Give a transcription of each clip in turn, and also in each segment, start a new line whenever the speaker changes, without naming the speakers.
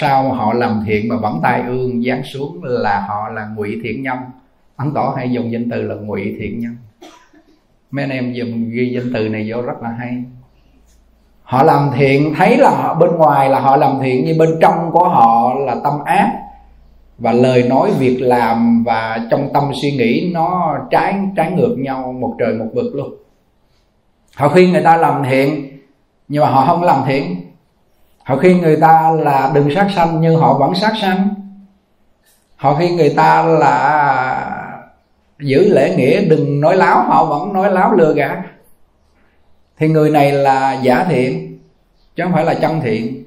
sao họ làm thiện mà vẫn tai ương, giáng xuống là họ là ngụy thiện nhân. Ấn tổ hay dùng danh từ là ngụy thiện nhân. Mấy anh em dùng ghi danh từ này vô rất là hay. Họ làm thiện, thấy là họ bên ngoài là họ làm thiện, nhưng bên trong của họ là tâm ác. Và lời nói việc làm và trong tâm suy nghĩ nó trái trái ngược nhau một trời một vực luôn. Họ khuyên người ta làm thiện, nhưng mà họ không làm thiện họ khuyên người ta là đừng sát sanh, nhưng họ vẫn sát sanh. Họ khuyên người ta là giữ lễ nghĩa, đừng nói láo, họ vẫn nói láo lừa gạt. Thì người này là giả thiện, chứ không phải là chân thiện.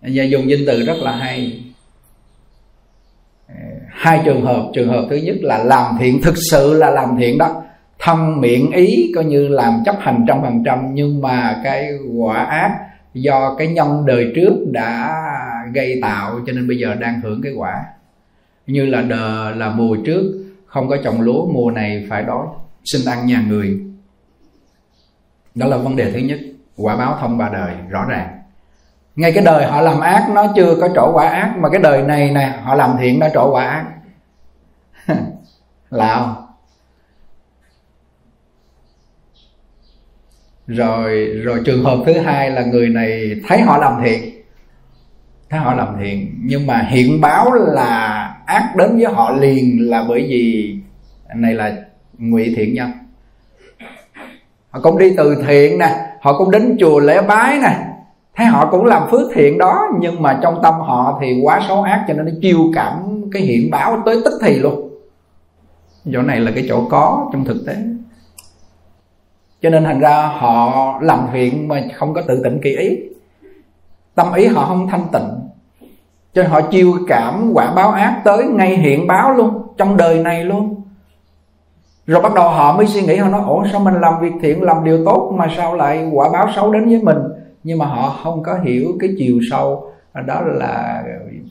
Và dùng danh từ rất là hay. Ờ, hai trường hợp. Trường hợp thứ nhất là làm thiện, thực sự là làm thiện đó. Thân miệng ý, coi như làm chấp hành trăm phần trăm, nhưng mà cái quả ác do cái nhân đời trước đã gây tạo, cho nên bây giờ đang hưởng cái quả. Như là đờ, là mùa trước, không có trồng lúa, mùa này phải đói, xin ăn nhà người. Đó là vấn đề thứ nhất. Quả báo thông ba đời, rõ ràng. Ngay cái đời họ làm ác, nó chưa có trổ quả ác, mà cái đời này nè, họ làm thiện đã trổ quả ác. Lạ không? Ừ. rồi rồi trường hợp thứ hai là người này thấy họ làm thiện. Thấy họ làm thiện. Nhưng mà hiện báo là ác đến với họ liền là bởi vì này là ngụy thiện nhân. Họ cũng đi từ thiện nè, họ cũng đến chùa lễ bái nè. Thấy họ cũng làm phước thiện đó, nhưng mà trong tâm họ thì quá xấu ác cho nên nó chiêu cảm cái hiện báo tới tức thì luôn. Chỗ này là cái chỗ có trong thực tế cho nên thành ra họ làm thiện mà không có tự tịnh kỳ ý. Tâm ý họ không thanh tịnh. Cho nên họ chiêu cảm quả báo ác tới ngay hiện báo luôn, trong đời này luôn. Rồi bắt đầu họ mới suy nghĩ, họ nói, ủa, sao mình làm việc thiện, làm điều tốt mà sao lại quả báo xấu đến với mình? Nhưng mà họ không có hiểu cái chiều sâu, đó là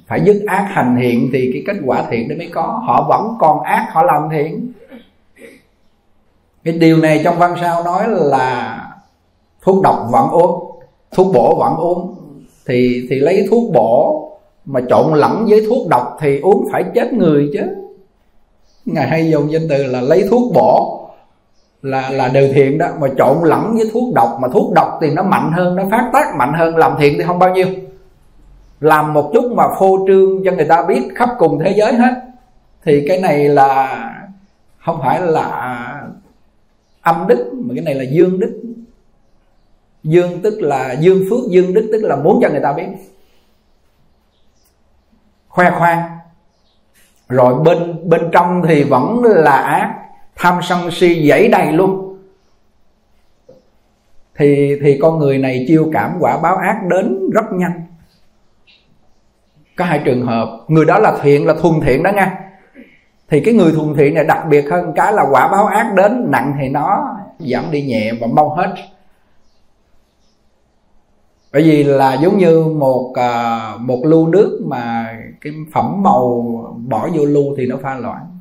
phải dứt ác hành thiện thì cái kết quả thiện đó mới có. Họ vẫn còn ác, họ làm thiện cái điều này trong văn sao nói là thuốc độc vẫn uống thuốc bổ vẫn uống thì thì lấy thuốc bổ mà trộn lẫn với thuốc độc thì uống phải chết người chứ. Ngài hay dùng danh từ là lấy thuốc bổ là là điều thiện đó, mà trộn lẫn với thuốc độc. Mà thuốc độc thì nó mạnh hơn, nó phát tác mạnh hơn, làm thiện thì không bao nhiêu. Làm một chút mà phô trương cho người ta biết khắp cùng thế giới hết. Thì cái này là không phải là âm đức, mà cái này là dương đức. Dương tức là dương phước, dương đức tức là muốn cho người ta biết. Khoe khoang. Rồi bên bên trong thì vẫn là ác tham sân si dãy đầy luôn. Thì thì con người này chiêu cảm quả báo ác đến rất nhanh. Có hai trường hợp. Người đó là thiện, là thuần thiện đó nha thì cái người thuần thiện này đặc biệt hơn cái là quả báo ác đến, nặng thì nó giảm đi nhẹ và mau hết. Bởi vì là giống như một à, một lu nước mà cái phẩm màu bỏ vô lu thì nó pha loãng.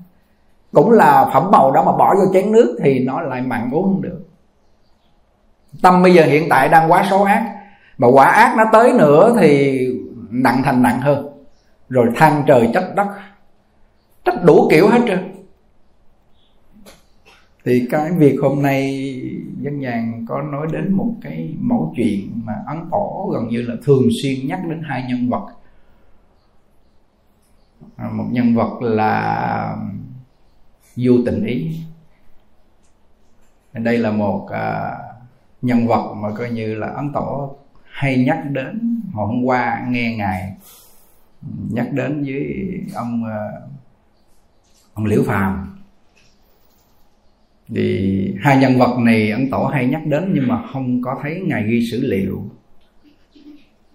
Cũng là phẩm màu đó mà bỏ vô chén nước thì nó lại mặn uống không được. Tâm bây giờ hiện tại đang quá xấu ác. Mà quả ác nó tới nữa thì nặng thành nặng hơn. Rồi than trời trách đất trách đủ kiểu hết trơn. Thì cái việc hôm nay dân nhàn có nói đến một cái mẫu chuyện mà ấn tổ gần như là thường xuyên nhắc đến hai nhân vật. À, một nhân vật là du tình ý. Đây là một à, nhân vật mà coi như là ấn tổ hay nhắc đến. Hồi hôm qua nghe ngài nhắc đến với ông à, ông liễu phàm. Thì hai nhân vật này ấn tổ hay nhắc đến nhưng mà không có thấy ngài ghi sử liệu.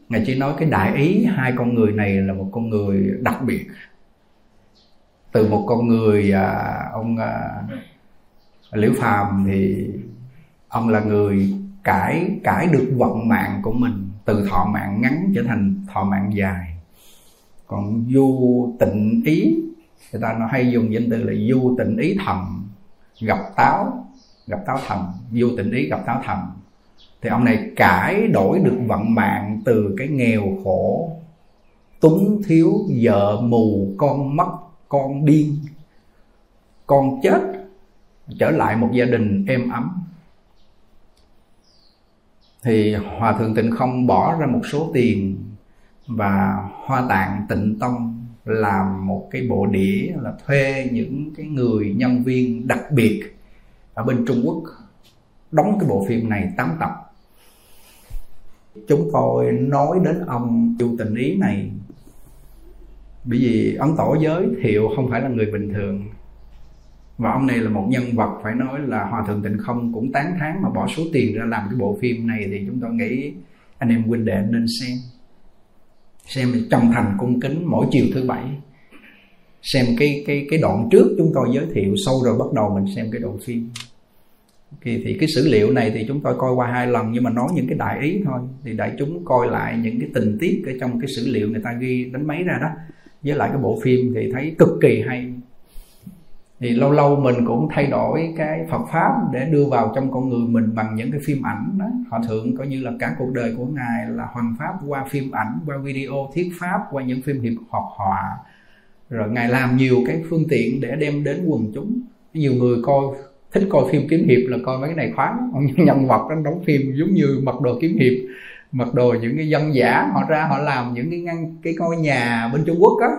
Ngài chỉ nói cái đại ý hai con người này là một con người đặc biệt. Từ một con người à, ông à, liễu phàm thì ông là người cải cải được vận mạng của mình từ thọ mạng ngắn trở thành thọ mạng dài. Còn du tịnh ý người ta nó hay dùng danh từ là du tịnh ý thầm, gặp táo gặp táo thầm du tịnh ý gặp táo thầm. Thì ông này cải đổi được vận mạng từ cái nghèo khổ, túng thiếu vợ mù, con mất, con điên, con chết, trở lại một gia đình êm ấm. Thì hòa thượng tịnh không bỏ ra một số tiền và hoa tạng tịnh tông làm một cái bộ đĩa là thuê những cái người nhân viên đặc biệt ở bên Trung Quốc đóng cái bộ phim này 8 tập. Chúng tôi nói đến ông chu tình ý này bởi vì ông tổ giới thiệu không phải là người bình thường. Và ông này là một nhân vật phải nói là hòa thượng tịnh không cũng tán tháng mà bỏ số tiền ra làm cái bộ phim này thì chúng tôi nghĩ anh em huynh đệ nên xem xem trong thành cung kính mỗi chiều thứ bảy. Xem cái cái cái đoạn trước chúng tôi giới thiệu sâu rồi bắt đầu mình xem cái đoạn phim. Thì, thì cái sử liệu này thì chúng tôi coi qua hai lần nhưng mà nói những cái đại ý thôi. Thì đại chúng coi lại những cái tình tiết ở trong cái sử liệu người ta ghi đánh máy ra đó. Với lại cái bộ phim thì thấy cực kỳ hay thì lâu lâu mình cũng thay đổi cái Phật pháp để đưa vào trong con người mình bằng những cái phim ảnh đó. Họ thượng coi như là cả cuộc đời của ngài là hoàn pháp qua phim ảnh, qua video thuyết pháp, qua những phim hiệp học họa. Rồi ngài làm nhiều cái phương tiện để đem đến quần chúng. Nhiều người coi, thích coi phim kiếm hiệp là coi mấy cái này khoáng nhân vật đó đóng phim giống như mặc đồ kiếm hiệp, mặc đồ những cái dân giả. Họ ra họ làm những cái ngăn, cái ngôi nhà bên Trung Quốc á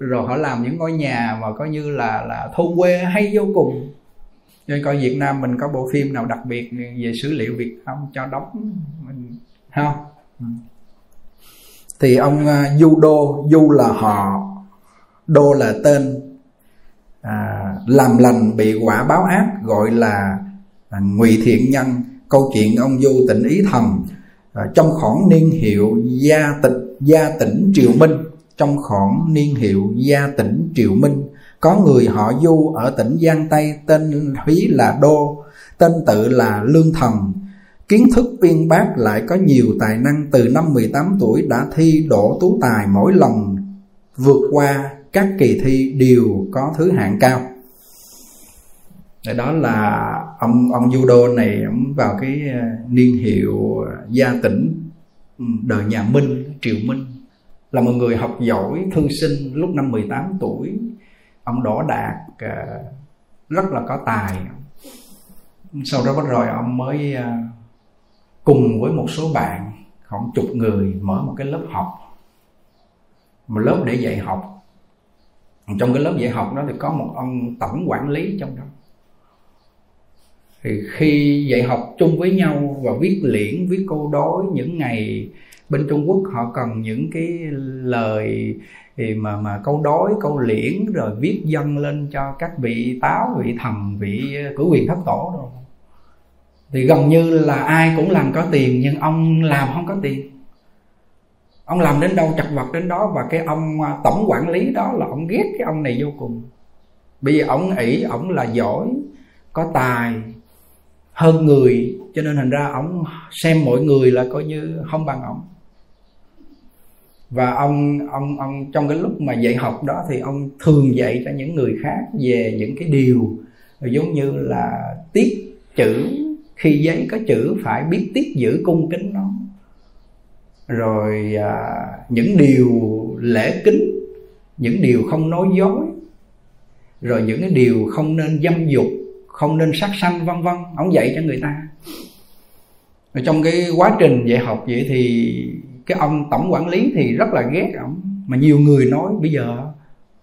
rồi họ làm những ngôi nhà mà coi như là là thôn quê hay vô cùng. Nên coi Việt Nam mình có bộ phim nào đặc biệt về sử liệu Việt không cho đóng mình không ừ. thì ông à, uh, Du Đô Du là họ Đô là tên. À, làm lành bị quả báo ác gọi là à, ngụy thiện nhân. Câu chuyện ông Du tịnh ý thần à, trong khoảng niên hiệu gia tịch gia tỉnh Triều Minh trong khoảng niên hiệu gia tỉnh Triều Minh. Có người họ Du ở tỉnh Giang Tây, tên Húy là Đô, tên tự là Lương Thần. Kiến thức uyên bác lại có nhiều tài năng, từ năm 18 tuổi đã thi đỗ tú tài mỗi lần vượt qua các kỳ thi đều có thứ hạng cao. Để đó là ông ông judo này, ông vào cái ờ, niên hiệu gia tỉnh ừ, đời nhà Minh, Triều Minh là một người học giỏi thư sinh, lúc năm 18 tuổi. Ông đỗ đạt ờ, rất là có tài. Sau đó bắt rồi ông mới ờ, cùng với một số bạn, khoảng chục người, mở một cái lớp học. Một lớp để dạy học. Trong cái lớp dạy học đó thì có một ông tổng quản lý trong đó. Thì khi dạy học chung với nhau và viết liễn, viết câu đối những ngày bên Trung Quốc họ cần những cái lời thì mà mà câu đối, câu liễn, rồi viết dâng lên cho các vị táo, vị thần vị cử quyền thất tổ rồi thì gần như là ai cũng làm có tiền, nhưng ông làm không có tiền. Ông làm đến đâu, chặt vật đến đó, và cái ông à, tổng quản lý đó là ông ghét cái ông này vô cùng. Bây giờ ông ỷ, ông là giỏi, có tài, hơn người, cho nên thành ra ông xem mọi người là coi như không bằng ông và ông ông ông trong cái lúc mà dạy học đó thì ông thường dạy cho những người khác về những cái điều giống như là tiết chữ. Khi giấy có chữ phải biết tiết giữ cung kính nó. Rồi à, những điều lễ kính những điều không nói dối. Rồi những cái điều không nên dâm dục không nên sát sanh vân vân. Ông dạy cho người ta. Rồi trong cái quá trình dạy học vậy thì cái ông tổng quản lý thì rất là ghét ông. Mà nhiều người nói bây giờ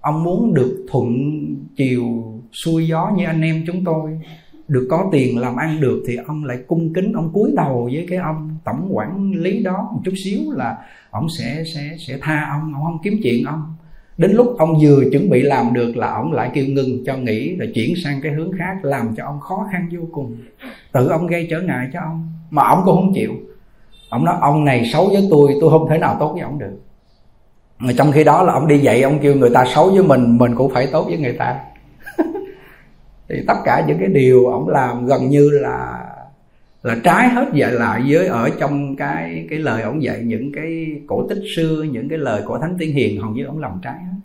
ông muốn được thuận chiều xuôi gió như anh em chúng tôi, được có tiền làm ăn được thì ông lại cung kính, ông cúi đầu với cái ông tổng quản lý đó một chút xíu là ông sẽ sẽ sẽ tha ông ông không kiếm chuyện ông. Đến lúc ông vừa chuẩn bị làm được là ông lại kêu ngừng cho nghỉ rồi chuyển sang cái hướng khác, làm cho ông khó khăn vô cùng. Tự ông gây trở ngại cho ông, mà ông cũng không chịu ông nói, ông này xấu với tôi tôi không thể nào tốt với ông được. Mà trong khi đó là ông đi dạy, ông kêu người ta xấu với mình mình cũng phải tốt với người ta. Thì tất cả những cái điều ông làm gần như là là trái hết dạy lại với ở trong cái cái lời ông dạy, những cái cổ tích xưa, những cái lời của thánh tiên hiền hầu như ông làm trái hết.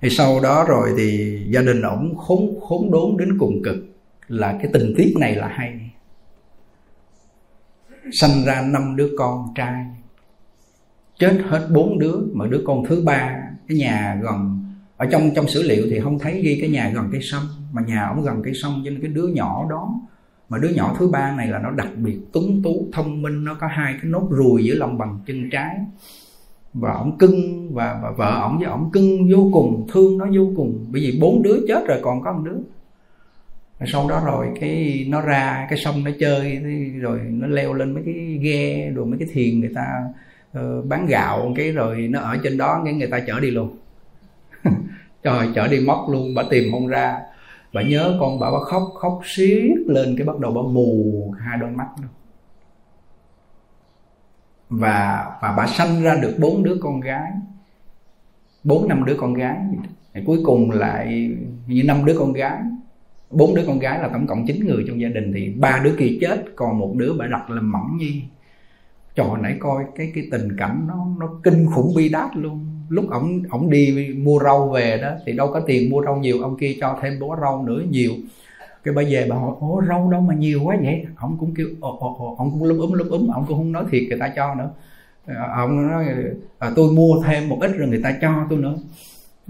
Thì sau đó rồi thì gia đình ổng khốn khốn đốn đến cùng cực. Là cái tình tiết này là hay sanh ra năm đứa con trai. Chết hết bốn đứa mà đứa con thứ ba cái nhà gần ở trong trong sử liệu thì không thấy ghi cái nhà gần cái sông mà nhà ông gần cái sông cho nên cái đứa nhỏ đó mà đứa nhỏ thứ ba này là nó đặc biệt tuấn tú thông minh nó có hai cái nốt ruồi giữa lòng bằng chân trái. Và ổng cưng và, và vợ ổng với ổng cưng vô cùng thương nó vô cùng. Bởi vì bốn đứa chết rồi còn có một đứa sau đó rồi cái nó ra cái sông nó chơi rồi nó leo lên mấy cái ghe rồi mấy cái thuyền người ta uh, bán gạo cái rồi nó ở trên đó cái người ta chở đi luôn. Trời chở đi mất luôn bà tìm không ra. Bà nhớ con bà bà khóc khóc xiết lên cái bắt đầu bà mù hai đôi mắt luôn. Và và bà sanh ra được bốn đứa con gái bốn năm đứa con gái. Cuối cùng lại như năm đứa con gái bốn đứa con gái là tổng cộng chín người trong gia đình thì ba đứa kia chết còn một đứa bà đặt làm mỏng nhi trời nãy coi cái cái tình cảnh nó nó kinh khủng bi đát luôn. Lúc ổng ổng đi mua rau về đó thì đâu có tiền mua rau nhiều ông kia cho thêm bó rau nữa nhiều. Cái bà về bà hỏi ố rau đâu mà nhiều quá vậy? Ông cũng kêu ồ ồ ồ. Ông cũng lúm úm lúm úm ông cũng không nói thiệt người ta cho nữa. Ờ, ông nói à, tôi mua thêm một ít rồi người ta cho tôi nữa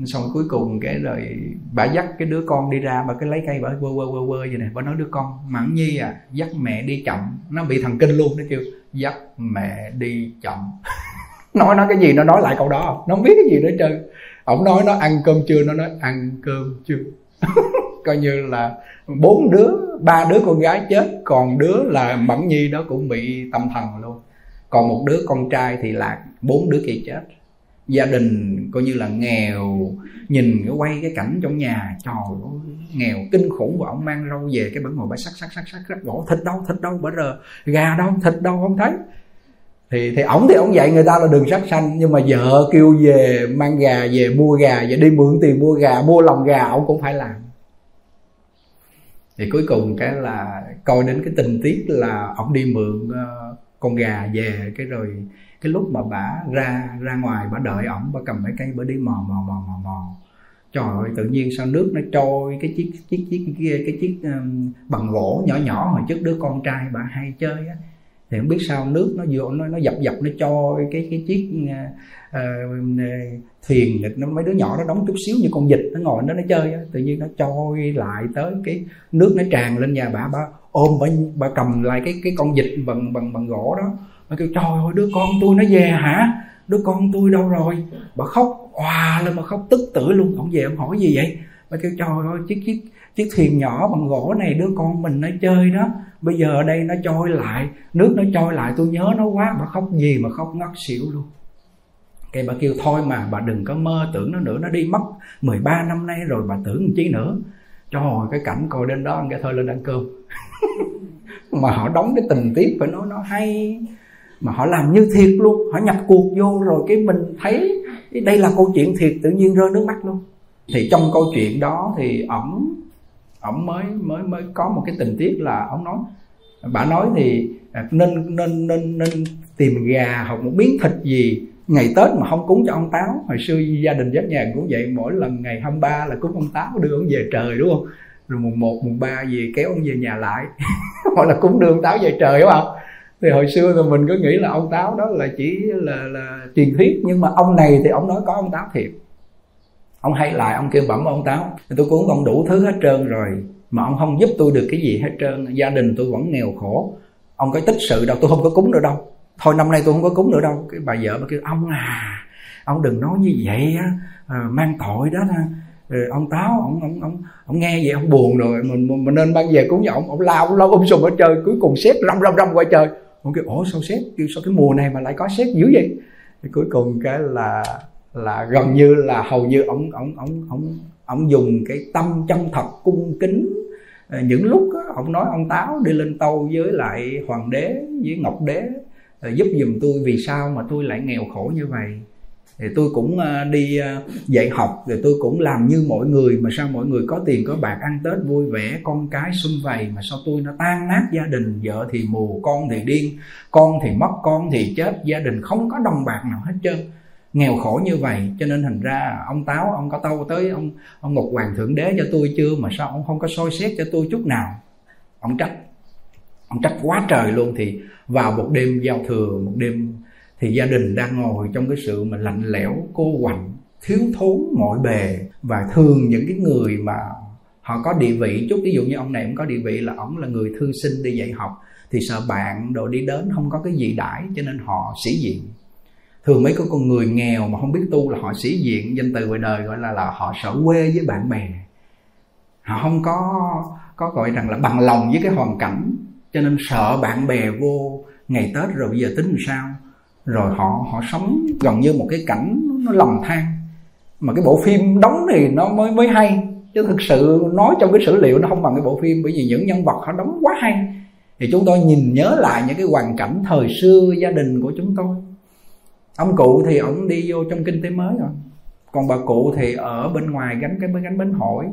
xong cuối cùng cái rồi bà dắt cái đứa con đi ra, bà cái lấy cây, bà quơ quơ quơ quơ vậy này bà nói, đứa con Mẫn nhi à dắt mẹ đi chậm. Nó bị thần kinh luôn, nó kêu, dắt mẹ đi chậm. Nói nó cái gì, nó nói lại câu đó nó không biết cái gì nữa trơn. Ổng nói, nó ăn cơm chưa nó nói, ăn cơm chưa coi như là bốn đứa, ba đứa con gái chết, còn đứa là mẫn nhi đó cũng bị tâm thần luôn. Còn một đứa con trai thì lạc bốn đứa kia chết gia đình coi như là nghèo nhìn cái quay cái cảnh trong nhà trời ơi nghèo kinh khủng và ông mang rau về cái bẩn ngồi bả sắc sắc sắc sắc sắc gỗ thịt đâu thịt đâu bả rờ gà đâu thịt đâu không thấy. Thì thì ổng thì ổng dạy người ta là đừng sát sanh nhưng mà vợ kêu về mang gà về mua gà và đi mượn tiền mua gà mua lòng gà ổng cũng phải làm. Thì cuối cùng cái là coi đến cái tình tiết là ổng đi mượn uh, con gà về cái rồi cái lúc mà bà ra ra ngoài bà đợi ổng bà cầm cái cây bà đi mò mò mò mò mò. Trời ơi tự nhiên sao nước nó trôi cái chiếc chiếc chiếc kia cái chiếc um, bằng gỗ nhỏ nhỏ hồi trước đứa con trai bà hay chơi á. Thì không biết sao nước nó vô nó nó dập dập nó trôi cái cái chiếc uh, thuyền nó mấy đứa nhỏ nó đóng chút xíu như con vịt nó ngồi nó nó chơi á. Tự nhiên nó trôi lại tới cái nước nó tràn lên nhà bà bà ôm bà, bà cầm lại cái cái con vịt bằng bằng bằng gỗ đó bà kêu, trời ơi, đứa con tôi nó về hả? Đứa con tôi đâu rồi? Bà khóc, hòa lên, bà khóc tức tử luôn. Ông về ông hỏi gì vậy? Bà kêu, trời ơi, chiếc chiếc chiếc thuyền nhỏ bằng gỗ này, đứa con mình nó chơi đó. Bây giờ ở đây nó trôi lại, nước nó trôi lại, tôi nhớ nó quá. Bà khóc gì mà khóc ngất xỉu luôn. Cái bà kêu, thôi mà, bà đừng có mơ tưởng nó nữa, nó đi mất 13 năm nay rồi, bà tưởng làm chi nữa. Trời cái cảnh coi đến đó ăn cái thôi lên ăn cơm. Mà họ đóng cái tình tiết phải nói nó hay mà họ làm như thiệt luôn. Họ nhập cuộc vô rồi cái mình thấy đây là câu chuyện thiệt tự nhiên rơi nước mắt luôn. Thì trong câu chuyện đó thì ổng ổng mới mới mới có một cái tình tiết là ổng nói bà nói thì à, nên nên nên nên tìm gà hoặc một miếng thịt gì ngày tết mà không cúng cho ông táo. Hồi xưa gia đình giáp nhà cũng vậy mỗi lần ngày 23 là cúng ông táo đưa ông về trời đúng không? Rồi mùng 1, mùng 3 về kéo ông về nhà lại. Hoặc là cúng đưa ông táo về trời đúng không? Thì hồi xưa thì mình cứ nghĩ là ông táo đó là chỉ là là truyền thuyết nhưng mà ông này thì ông nói có ông táo thiệt. Ông hay lại ông kêu bẩm ông táo tôi cũng ông đủ thứ hết trơn rồi mà ông không giúp tôi được cái gì hết trơn gia đình tôi vẫn nghèo khổ. Ông có tích sự đâu tôi không có cúng nữa đâu. Thôi năm nay tôi không có cúng nữa đâu. Cái bà vợ bà kêu ông à ông đừng nói như vậy á à, mang tội đó nè. Rồi ông táo ông ông ông ông nghe vậy ông buồn rồi mình mình nên mang về cúng nhậu ông. Ông lao lao ông sùm ở trời cuối cùng xét răm răm răm qua trời ông kêu ủa sao xét kêu sao cái mùa này mà lại có xét dữ vậy? Thì cuối cùng cái là là gần như là hầu như ông ông ông ông ông dùng cái tâm chân thật cung kính. Ờ, những lúc đó, ông nói ông táo đi lên tâu với lại hoàng đế với ngọc đế ờ, giúp giùm tôi vì sao mà tôi lại nghèo khổ như vậy? Thì tôi cũng ờ, đi ờ, dạy học, rồi tôi cũng làm như mọi người, mà sao mọi người có tiền có bạc ăn tết vui vẻ, con cái xung vầy, mà sao tôi nó tan nát gia đình, vợ thì mù, con thì điên, con thì mất, con thì chết, gia đình không có đồng bạc nào hết trơn. Nghèo khổ như vậy, cho nên thành ra ông táo, ông có tâu tới, ông ông ngục hoàng thượng đế cho tôi chưa, mà sao ông không có soi xét cho tôi chút nào. Ông trách ông trách quá trời luôn, thì vào một đêm giao thừa, một đêm thì gia đình đang ngồi trong cái sự mà lạnh lẽo, cô quạnh, thiếu thốn mọi bề. Và thường những cái người mà họ có địa vị, chút ví dụ như ông này cũng có địa vị là ông là người thư sinh đi dạy học, thì sợ bạn đồ đi đến không có cái gì đãi, cho nên họ sĩ diện. Thường mấy cái con người nghèo mà không biết tu là họ sĩ diện, danh từ ngoài đời gọi là là họ sợ quê với bạn bè. Họ không có có gọi rằng là bằng lòng với cái hoàn cảnh, cho nên sợ bạn bè vô ngày tết rồi bây giờ tính làm sao? Rồi họ họ sống gần như một cái cảnh nó lầm than. Mà cái bộ phim đóng thì nó mới mới hay. Chứ thực sự nói trong cái sử liệu nó không bằng cái bộ phim, bởi vì những nhân vật họ đóng quá hay. Thì chúng tôi nhìn nhớ lại những cái hoàn cảnh thời xưa gia đình của chúng tôi. Ông cụ thì ông đi vô trong kinh tế mới rồi. Còn bà cụ thì ở bên ngoài gánh cái, gánh bánh hỏi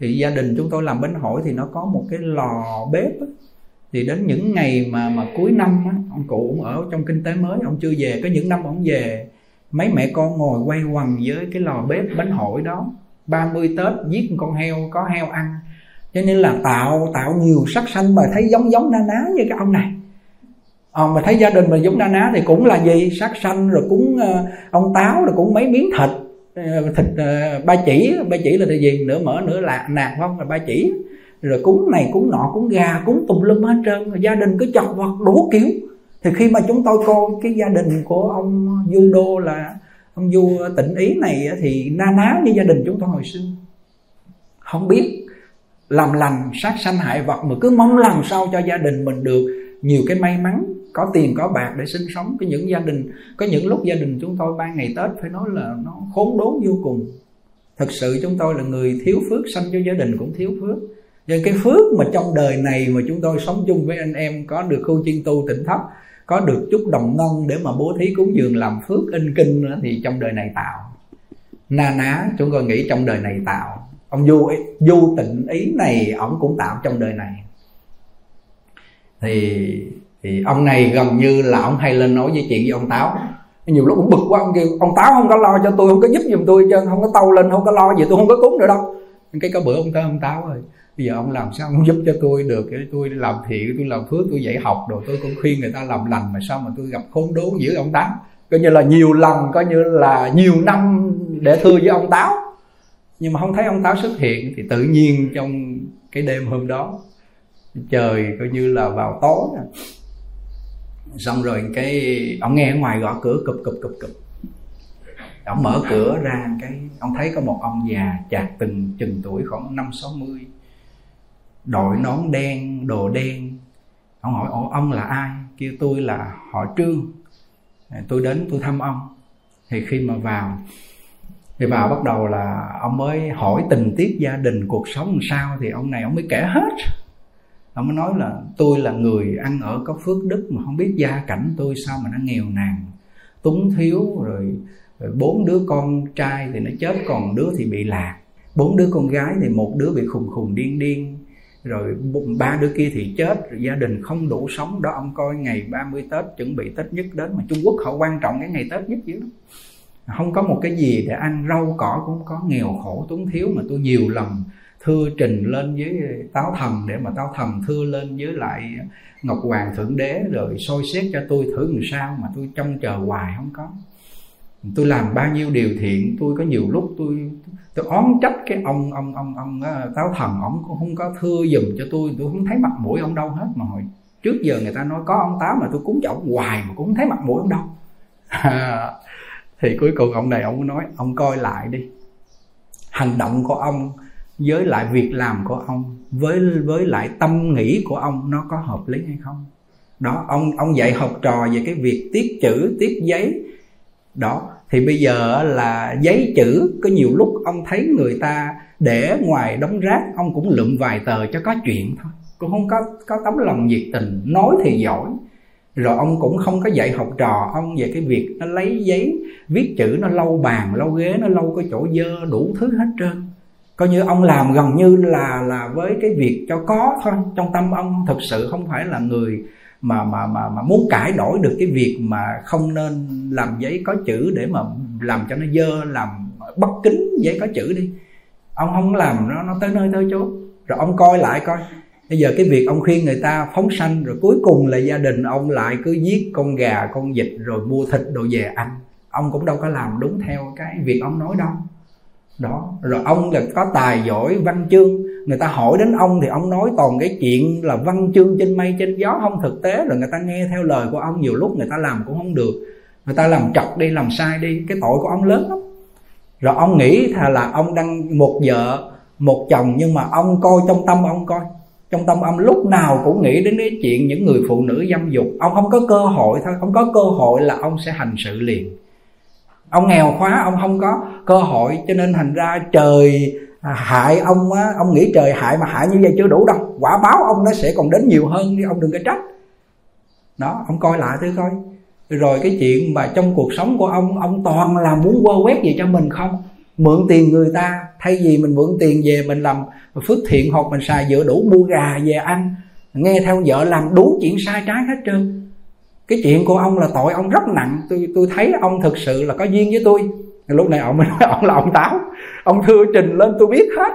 thì gia đình chúng tôi làm bánh hỏi thì nó có một cái lò bếp thì đến những ngày mà mà cuối năm á, ông cụ cũng ở trong kinh tế mới ông chưa về có những năm ông về mấy mẹ con ngồi quay quần với cái lò bếp bánh hỏi đó 30 Tết giết con heo có heo ăn. Cho nên là tạo tạo nhiều sắc xanh mà thấy giống giống na ná như cái ông này. À, mà thấy gia đình mà giống na ná thì cũng là gì? Sắc xanh rồi cũng uh, ờ, ông táo rồi cũng mấy miếng thịt ờ, thịt uh, ba chỉ ba chỉ là gì? Nửa mỡ nửa lạc nạc không? Là ba chỉ rồi cúng này, cúng nọ, cúng gà, cúng tùm lum hết trơn. Rồi gia đình cứ chọc vật đủ kiểu. Thì khi mà chúng tôi coi cái gia đình của ông du đô là ông du tỉnh ý này thì na ná như gia đình chúng tôi hồi xưa. Không biết làm lành, sát sanh hại vật mà cứ mong làm sao cho gia đình mình được nhiều cái may mắn, có tiền, có bạc để sinh sống. Có những gia đình, có những lúc gia đình chúng tôi ban ngày tết phải nói là nó khốn đốn vô cùng. Thật sự chúng tôi là người thiếu phước, sanh cho gia đình cũng thiếu phước nên cái phước mà trong đời này mà chúng tôi sống chung với anh em có được khu chuyên tu tỉnh thấp có được chút đồng ngân để mà bố thí cúng dường làm phước in kinh nữa thì trong đời này tạo. Na ná, chúng tôi nghĩ trong đời này tạo. Ông du du tịnh ý này, ông cũng tạo trong đời này. Thì thì ông này gần như là ông hay lên nói với chuyện với ông táo. Nhiều lúc cũng bực quá, ông kêu, ông táo không có lo cho tôi, không có giúp giùm tôi chứ, không có tâu lên, không có lo gì, tôi không có cúng nữa đâu. Cái có bữa ông tới ông táo rồi bây giờ ông làm sao ông giúp cho tôi được? Để tôi làm thiện, tôi làm phước, tôi dạy học rồi tôi cũng khuyên người ta làm lành mà sao mà tôi gặp khốn đốn giữa ông táo coi như là nhiều lần, coi như là nhiều năm để thưa với ông táo. Nhưng mà không thấy ông táo xuất hiện thì tự nhiên trong cái đêm hôm đó, trời coi như là vào tối xong rồi cái, ông nghe ở ngoài gõ cửa, cụp cụp cụp cụp. Ông mở cửa ra cái, ông thấy có một ông già chạc từng, chừng tuổi khoảng năm, sáu mươi đội nón đen đồ đen. Ông hỏi ồ ông là ai? Kêu tôi là họ trương. Tôi đến tôi thăm ông. Thì khi mà vào thì vào bắt đầu là ông mới hỏi tình tiết gia đình cuộc sống làm sao. Thì ông này ông mới kể hết. Ông mới nói là tôi là người ăn ở có phước đức mà không biết gia cảnh tôi sao mà nó nghèo nàn túng thiếu rồi, rồi bốn đứa con trai thì nó chết còn đứa thì bị lạc. Bốn đứa con gái thì một đứa bị khùng khùng điên điên rồi ba đứa kia thì chết, rồi gia đình không đủ sống, đó ông coi ngày 30 Tết, chuẩn bị Tết nhất đến mà Trung Quốc họ quan trọng cái ngày Tết nhất dữ lắm không có một cái gì để ăn rau cỏ cũng có, nghèo khổ túng thiếu mà tôi nhiều lần thư trình lên với táo thần để mà táo thần thư lên với lại ngọc hoàng thượng đế, rồi soi xét cho tôi thử làm sao mà tôi trông chờ hoài không có tôi làm bao nhiêu điều thiện, tôi có nhiều lúc tôi tôi oán trách cái ông ông ông ông ờ, táo thần, ông cũng không có thưa dùm cho tôi tôi không thấy mặt mũi ông đâu hết. Mà hồi trước giờ người ta nói có ông táo mà tôi cúng cho ông hoài mà cũng không thấy mặt mũi ông đâu. Thì cuối cùng ông này ông nói, ông coi lại đi. Hành động của ông với lại việc làm của ông với với lại tâm nghĩ của ông nó có hợp lý hay không? Đó, ông ông dạy học trò về cái việc tiết chữ tiết giấy. Đó thì bây giờ là giấy chữ, có nhiều lúc ông thấy người ta để ngoài đống rác, ông cũng lượm vài tờ cho có chuyện thôi. Cũng không có có tấm lòng nhiệt tình, nói thì giỏi. Rồi ông cũng không có dạy học trò ông về cái việc nó lấy giấy, viết chữ nó lâu bàn lâu ghế, nó lâu cái chỗ dơ, đủ thứ hết trơn. Coi như ông làm gần như là là với cái việc cho có thôi. Trong tâm ông thực sự không phải là người mà mà mà mà muốn cải đổi được cái việc mà không nên làm giấy có chữ để mà làm cho nó dơ, làm bất kính giấy có chữ đi. Ông không làm nó nó tới nơi tới chốn. Rồi ông coi lại coi. Bây giờ cái việc ông khuyên người ta phóng sanh rồi cuối cùng là gia đình ông lại cứ giết con gà, con vịt rồi mua thịt đồ về ăn. Ông cũng đâu có làm đúng theo cái việc ông nói đâu đó. Rồi ông là có tài giỏi, văn chương. Người ta hỏi đến ông thì ông nói toàn cái chuyện là văn chương trên mây, trên gió. Không thực tế, rồi người ta nghe theo lời của ông nhiều lúc người ta làm cũng không được. Người ta làm trật đi, làm sai đi. Cái tội của ông lớn lắm. Rồi ông nghĩ thà là ông đang một vợ, một chồng, nhưng mà ông coi trong tâm ông coi. Trong tâm ông lúc nào cũng nghĩ đến cái chuyện những người phụ nữ dâm dục. Ông không có cơ hội thôi. Không có cơ hội là ông sẽ hành sự liền ông nghèo khóa ông không có cơ hội, cho nên thành ra trời à, hại ông á, ông nghĩ trời hại mà hại như vậy chưa đủ đâu. Quả báo ông nó sẽ còn đến nhiều hơn đi, ông đừng có trách. Đó, ông coi lại thử coi. Rồi cái chuyện mà trong cuộc sống của ông ông toàn là muốn quơ quét gì cho mình không? Mượn tiền người ta, thay vì mình mượn tiền về mình làm phước thiện hoặc mình xài dựa đủ mua gà về ăn, nghe theo vợ làm đủ chuyện sai trái hết trơn cái chuyện của ông là tội ông rất nặng. Tôi tôi thấy ông thực sự là có duyên với tôi. Lúc này ông ông là ông táo. Ông thưa trình lên tôi biết hết.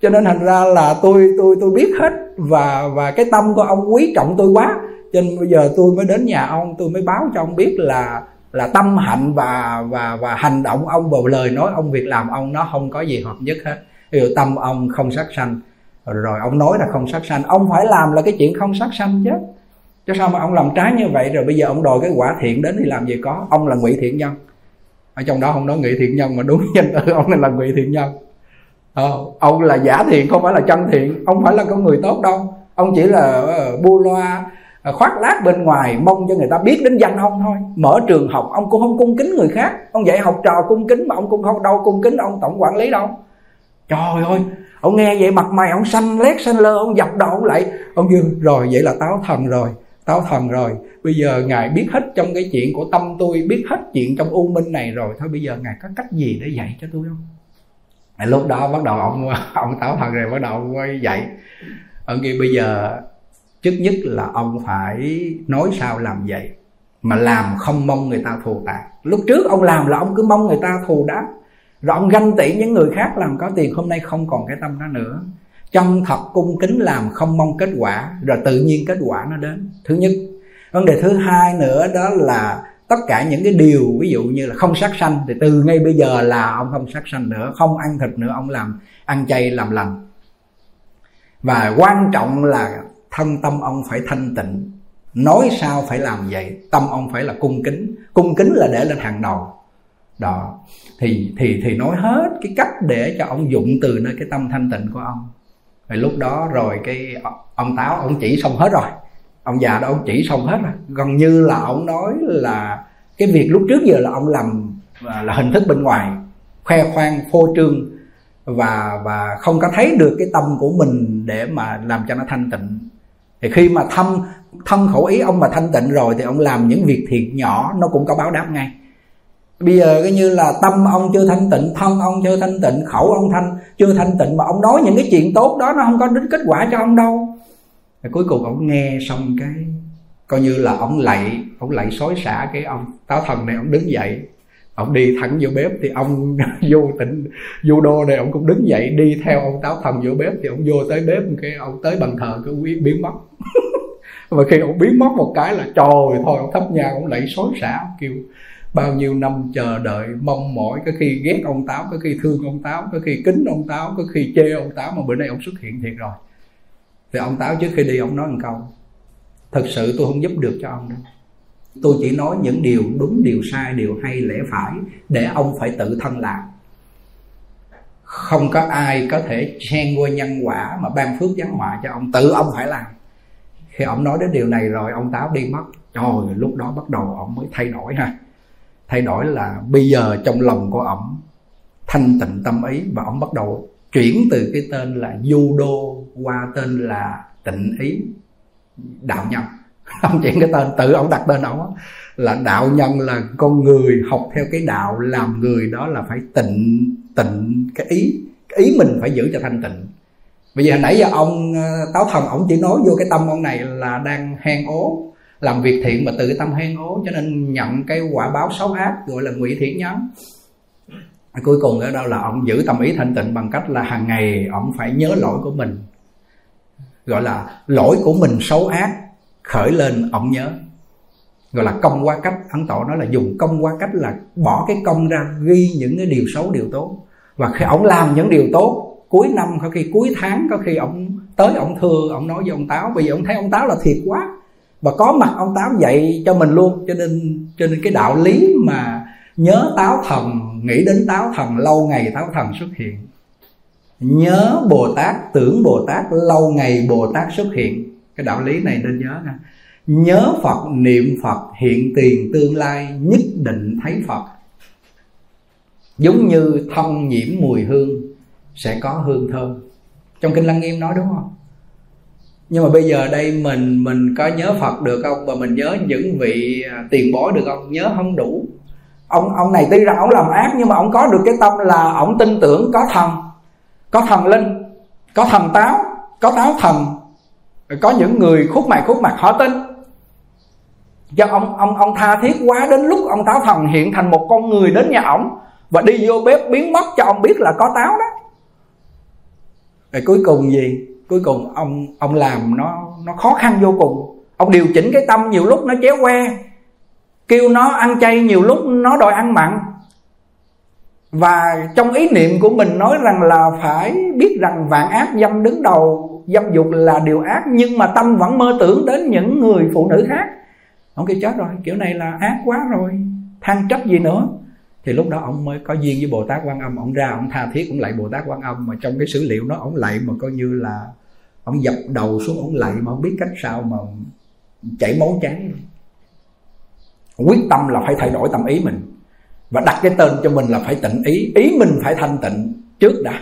Cho nên thành ra là tôi tôi tôi biết hết và và cái tâm của ông quý trọng tôi quá. Cho nên bây giờ tôi mới đến nhà ông, tôi mới báo cho ông biết là là tâm hạnh và và và hành động ông và lời nói ông, việc làm ông nó không có gì hợp nhất hết. Ví dụ tâm ông không sát sanh, rồi ông nói là không sát sanh. Ông phải làm là cái chuyện không sát sanh chứ chứ sao mà ông làm trái như vậy rồi bây giờ ông đòi cái quả thiện đến thì làm gì có? Ông là ngụy thiện nhân. Ở trong đó không nói ngụy thiện nhân mà đúng danh từ ông là ngụy thiện nhân. Ờ, ông là giả thiện không phải là chân thiện. Ông phải là con người tốt đâu. Ông chỉ là ờ, bu loa ờ, khoác lác bên ngoài mong cho người ta biết đến danh ông thôi. Mở trường học ông cũng không cung kính người khác. Ông dạy học trò cung kính mà ông cũng không đâu cung kính ông tổng quản lý đâu. Trời ơi ông nghe vậy mặt mày ông xanh lét xanh lơ ông dập đầu ông lại. Ông dương rồi vậy là táo thần rồi tao thần rồi. Bây giờ ngài biết hết trong cái chuyện của tâm tôi, biết hết chuyện trong u minh này rồi. Thôi bây giờ ngài có cách gì để dạy cho tôi không? Lúc đó bắt đầu ông ông táo thần rồi bắt đầu quay dạy. Ông kia bây giờ, trước nhất là ông phải nói sao làm vậy mà làm không mong người ta thù tạc lúc trước ông làm là ông cứ mong người ta thù đáp. Rồi ông ganh tị những người khác làm có tiền, hôm nay không còn cái tâm đó nữa chân thật cung kính làm không mong kết quả, rồi tự nhiên kết quả nó đến. Thứ nhất. Vấn đề thứ hai nữa đó là tất cả những cái điều, ví dụ như là không sát sanh, thì từ ngay bây giờ là ông không sát sanh nữa, không ăn thịt nữa, ông làm ăn chay làm lành. Và quan trọng là thân tâm ông phải thanh tịnh. Nói sao phải làm vậy? Tâm ông phải là cung kính. Cung kính là để lên hàng đầu. Đó. Thì thì thì nói hết cái cách để cho ông dụng từ nơi cái tâm thanh tịnh của ông rồi lúc đó rồi cái ông táo, ông chỉ xong hết rồi. Ông già đó, ông chỉ xong hết rồi. Gần như là ông nói là cái việc lúc trước giờ là ông làm à, là hình thức bên ngoài, khoe khoang, phô trương và và không có thấy được cái tâm của mình để mà làm cho nó thanh tịnh. Thì khi mà thâm thân khẩu ý ông mà thanh tịnh rồi thì ông làm những việc thiệt nhỏ, nó cũng có báo đáp ngay bây giờ cái như là tâm ông chưa thanh tịnh thân ông chưa thanh tịnh khẩu ông thanh chưa thanh tịnh mà ông nói những cái chuyện tốt đó nó không có đến kết quả cho ông đâu. Rồi cuối cùng ông nghe xong cái coi như là ông lạy ông lạy xối xả cái ông táo thần này ông đứng dậy. Ông đi thẳng vô bếp thì ông vô tịnh vô đô này ông cũng đứng dậy đi theo ông táo thần vô bếp thì ông vô tới bếp cái ông tới bàn thờ cái biến, biến mất. Và khi ông biến mất một cái là trời thôi ông thắp nhang ông lạy xối xả kêu bao nhiêu năm chờ đợi, mong mỏi, có khi ghét ông táo, có khi thương ông táo, có khi kính ông táo, có khi chê ông táo mà bữa nay ông xuất hiện thiệt rồi. Thì ông táo trước khi đi, ông nói một câu, thật sự tôi không giúp được cho ông đâu. Tôi chỉ nói những điều đúng, điều sai, điều hay, lẽ phải để ông phải tự thân làm. Không có ai có thể xen qua nhân quả mà ban phước giáng họa cho ông. Tự ông phải làm. Khi ông nói đến điều này rồi, ông táo đi mất. Trời, lúc đó bắt đầu ông mới thay đổi ha thay đổi là bây giờ trong lòng của ổng, thanh tịnh tâm ý và ổng bắt đầu chuyển từ cái tên là du đô qua tên là tịnh ý, đạo nhân. Ông chuyển cái tên, tự ông đặt tên ông là đạo nhân là con người học theo cái đạo làm người, đó là phải tịnh tịnh cái ý. Cái ý mình phải giữ cho thanh tịnh. Bây giờ nãy giờ ông ờ, táo thần ông chỉ nói vô cái tâm ông này là đang hang ố làm việc thiện mà tự tâm hay ngố, cho nên nhận cái quả báo xấu ác, gọi là ngụy thiện nhân cuối cùng ở đâu là ông giữ tâm ý thanh tịnh bằng cách là hàng ngày ông phải nhớ lỗi của mình. Gọi là lỗi của mình xấu ác, khởi lên ông nhớ. Gọi là công qua cách, ấn tổ nói là dùng công qua cách là bỏ cái công ra, ghi những cái điều xấu, điều tốt. Và khi ông làm những điều tốt, cuối năm, có khi cuối tháng, có khi ông tới, ông thưa, ông nói với ông táo, bây giờ ông thấy ông táo là thiệt quá và có mặt ông táo dạy cho mình luôn. Cho nên cho nên cái đạo lý mà nhớ táo thần, nghĩ đến táo thần, lâu ngày táo thần xuất hiện. Nhớ bồ tát, tưởng bồ tát, lâu ngày bồ tát xuất hiện. Cái đạo lý này nên nhớ nha nhớ phật, niệm phật, hiện tiền tương lai, nhất định thấy phật. Giống như thân nhiễm mùi hương, sẽ có hương thơm. Trong kinh lăng nghiêm nói đúng không? Nhưng mà bây giờ đây mình mình có nhớ phật được không? Và mình nhớ những vị à, tiền bối được không? Nhớ không đủ. Ông ông này tuy rằng ông làm ác nhưng mà ông có được cái tâm là ông tin tưởng có thần. Có thần linh, có thần táo, có táo thần. Có những người khúc mày, khúc mặt họ tin. Do ông ông ông tha thiết quá đến lúc ông táo thần hiện thành một con người đến nhà ổng và đi vô bếp biến mất cho ông biết là có táo đó. Rồi cuối cùng gì? Cuối cùng ông ông làm nó nó khó khăn vô cùng. Ông điều chỉnh cái tâm nhiều lúc nó chéo que, kêu nó ăn chay nhiều lúc nó đòi ăn mặn. Và trong ý niệm của mình nói rằng là phải biết rằng vạn ác dâm đứng đầu, dâm dục là điều ác, nhưng mà tâm vẫn mơ tưởng đến những người phụ nữ khác. Ông kêu, chết rồi, kiểu này là ác quá rồi, than trách gì nữa thì lúc đó ông mới có duyên với bồ tát quan âm. Ông ra, ông tha thiết cũng lại bồ tát quan âm. Mà trong cái sử liệu nó, ông lạy mà coi như là ông dập đầu xuống, ông lạy mà không biết cách sao mà chảy máu chán. Quyết tâm là phải thay đổi tâm ý mình. Và đặt cái tên cho mình là phải tịnh ý. Ý mình phải thanh tịnh trước đã.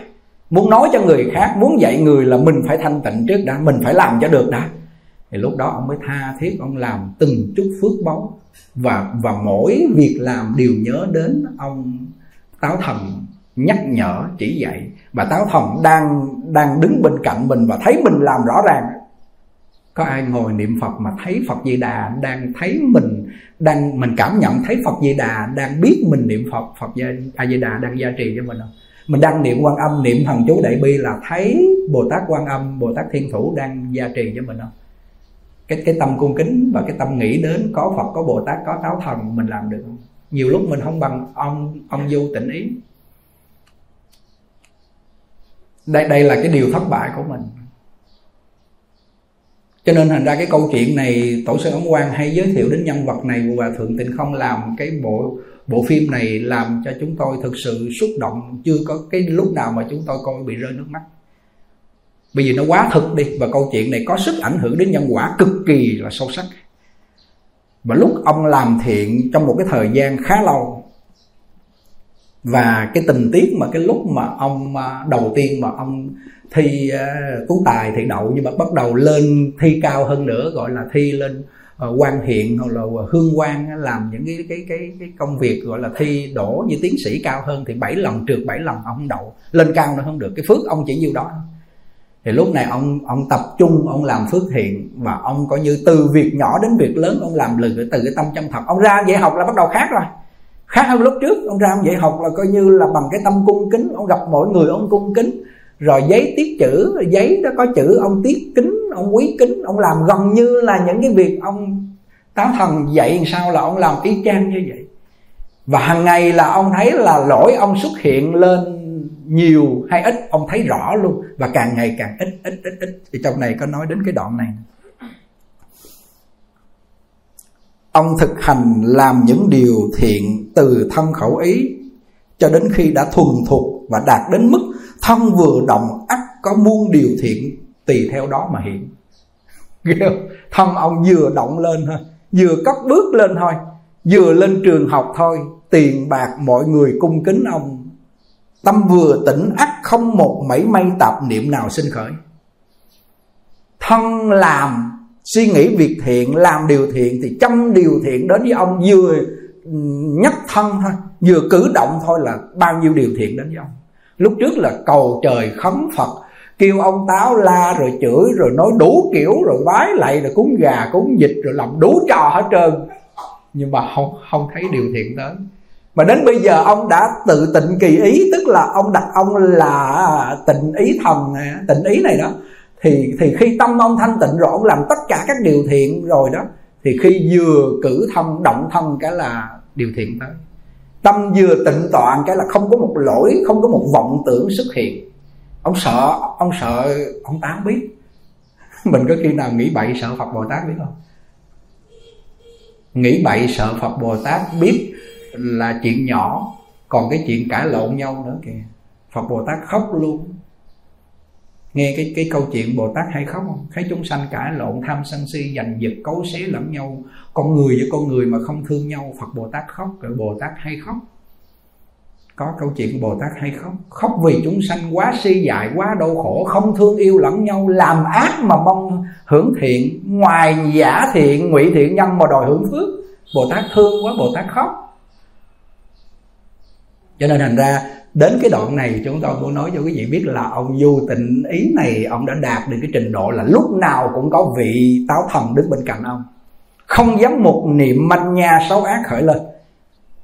Muốn nói cho người khác, muốn dạy người là mình phải thanh tịnh trước đã. Mình phải làm cho được đã thì lúc đó ông mới tha thiết, ông làm từng chút phước báu. Và và mỗi việc làm đều nhớ đến ông táo thần nhắc nhở, chỉ dạy. Và táo thần đang đang đứng bên cạnh mình và thấy mình làm rõ ràng. Có ai ngồi niệm phật mà thấy phật di đà đang thấy mình, đang, mình cảm nhận thấy phật di đà đang biết mình niệm phật phật a di đà đang gia trì cho mình không? Mình đang niệm quan âm, niệm thần chú đại bi là thấy bồ tát quan âm, bồ tát thiên thủ đang gia trì cho mình không? Cái cái tâm cung kính và cái tâm nghĩ đến có phật, có bồ tát, có táo thần mình làm được không? Nhiều lúc mình không bằng ông ông du tịnh ý. Đây đây là cái điều thất bại của mình. Cho nên thành ra cái câu chuyện này, tổ sư ấn quang hay giới thiệu đến nhân vật này và thượng tịnh không làm cái bộ bộ phim này làm cho chúng tôi thực sự xúc động, chưa có cái lúc nào mà chúng tôi coi bị rơi nước mắt bởi vì nó quá thực đi và câu chuyện này có sức ảnh hưởng đến nhân quả cực kỳ là sâu sắc. Và lúc ông làm thiện trong một cái thời gian khá lâu và cái tình tiết mà cái lúc mà ông à, đầu tiên mà ông thi uh, tú tài thì đậu nhưng mà bắt đầu lên thi cao hơn nữa gọi là thi lên uh, quan hiện hoặc là hương quan làm những cái cái cái cái công việc gọi là thi đổ như tiến sĩ cao hơn thì bảy lần trượt bảy lần ông không đậu. Lên cao nữa không được. Cái phước ông chỉ nhiêu đó thì lúc này ông ông tập trung, ông làm phước thiện và ông coi như từ việc nhỏ đến việc lớn ông làm từ từ cái tâm chân thật. Ông ra dạy học là bắt đầu khác rồi. Khác hơn lúc trước, ông ra ông dạy học là coi như là bằng cái tâm cung kính. Ông gặp mọi người ông cung kính. Rồi giấy tiết chữ, giấy đó có chữ ông tiết kính, ông quý kính. Ông làm gần như là những cái việc ông táo thần dạy sao là ông làm y chang như vậy. Và hàng ngày là ông thấy là lỗi ông xuất hiện lên nhiều hay ít, ông thấy rõ luôn và càng ngày càng ít ít ít ít. Thì trong này có nói đến cái đoạn này. Ông thực hành làm những điều thiện từ thân khẩu ý cho đến khi đã thuần thục và đạt đến mức thân vừa động ắt có muôn điều thiện tùy theo đó mà hiện. Thân ông vừa động lên thôi, vừa cất bước lên thôi, vừa lên trường học thôi, tiền bạc mọi người cung kính ông tâm vừa tỉnh, ắt không một mảy may tạp niệm nào sinh khởi. Thân làm, suy nghĩ việc thiện, làm điều thiện thì trăm điều thiện đến với ông vừa nhắc thân thôi, vừa cử động thôi là bao nhiêu điều thiện đến với ông. Lúc trước là cầu trời khấn phật, kêu ông táo la rồi chửi rồi nói đủ kiểu rồi vái lại rồi cúng gà, cúng vịt rồi làm đủ trò hết trơn. Nhưng mà không không thấy điều thiện tới mà đến bây giờ ông đã tự tịnh kỳ ý, tức là ông đặt ông là tịnh ý thần tịnh ý này đó. Thì thì khi tâm ông thanh tịnh rồi, ông làm tất cả các điều thiện rồi đó, thì khi vừa cử thân, động thân cái là điều thiện tới tâm vừa tịnh toàn cái là không có một lỗi, không có một vọng tưởng xuất hiện. Ông sợ ông sợ, ông tám biết. Mình có khi nào nghĩ bậy sợ phật bồ tát biết không? Nghĩ bậy sợ phật bồ tát biết là chuyện nhỏ, còn cái chuyện cãi lộn nhau nữa kìa. Phật bồ tát khóc luôn. Nghe cái cái câu chuyện bồ tát hay khóc không? Thấy chúng sanh cãi lộn, tham sân si, giành giật, cấu xé lẫn nhau. Con người với con người mà không thương nhau, phật bồ tát khóc, rồi bồ tát hay khóc. Có câu chuyện bồ tát hay khóc. Khóc vì chúng sanh quá si dại, quá đau khổ, không thương yêu lẫn nhau, làm ác mà mong hưởng thiện, ngoài giả thiện, ngụy thiện nhân mà đòi hưởng phước. Bồ tát thương quá, bồ tát khóc cho nên thành ra, đến cái đoạn này chúng tôi muốn nói cho quý vị biết là ông du tịnh ý này, ông đã đạt được cái trình độ là lúc nào cũng có vị táo thần đứng bên cạnh ông. Không dám một niệm manh nha xấu ác khởi lên.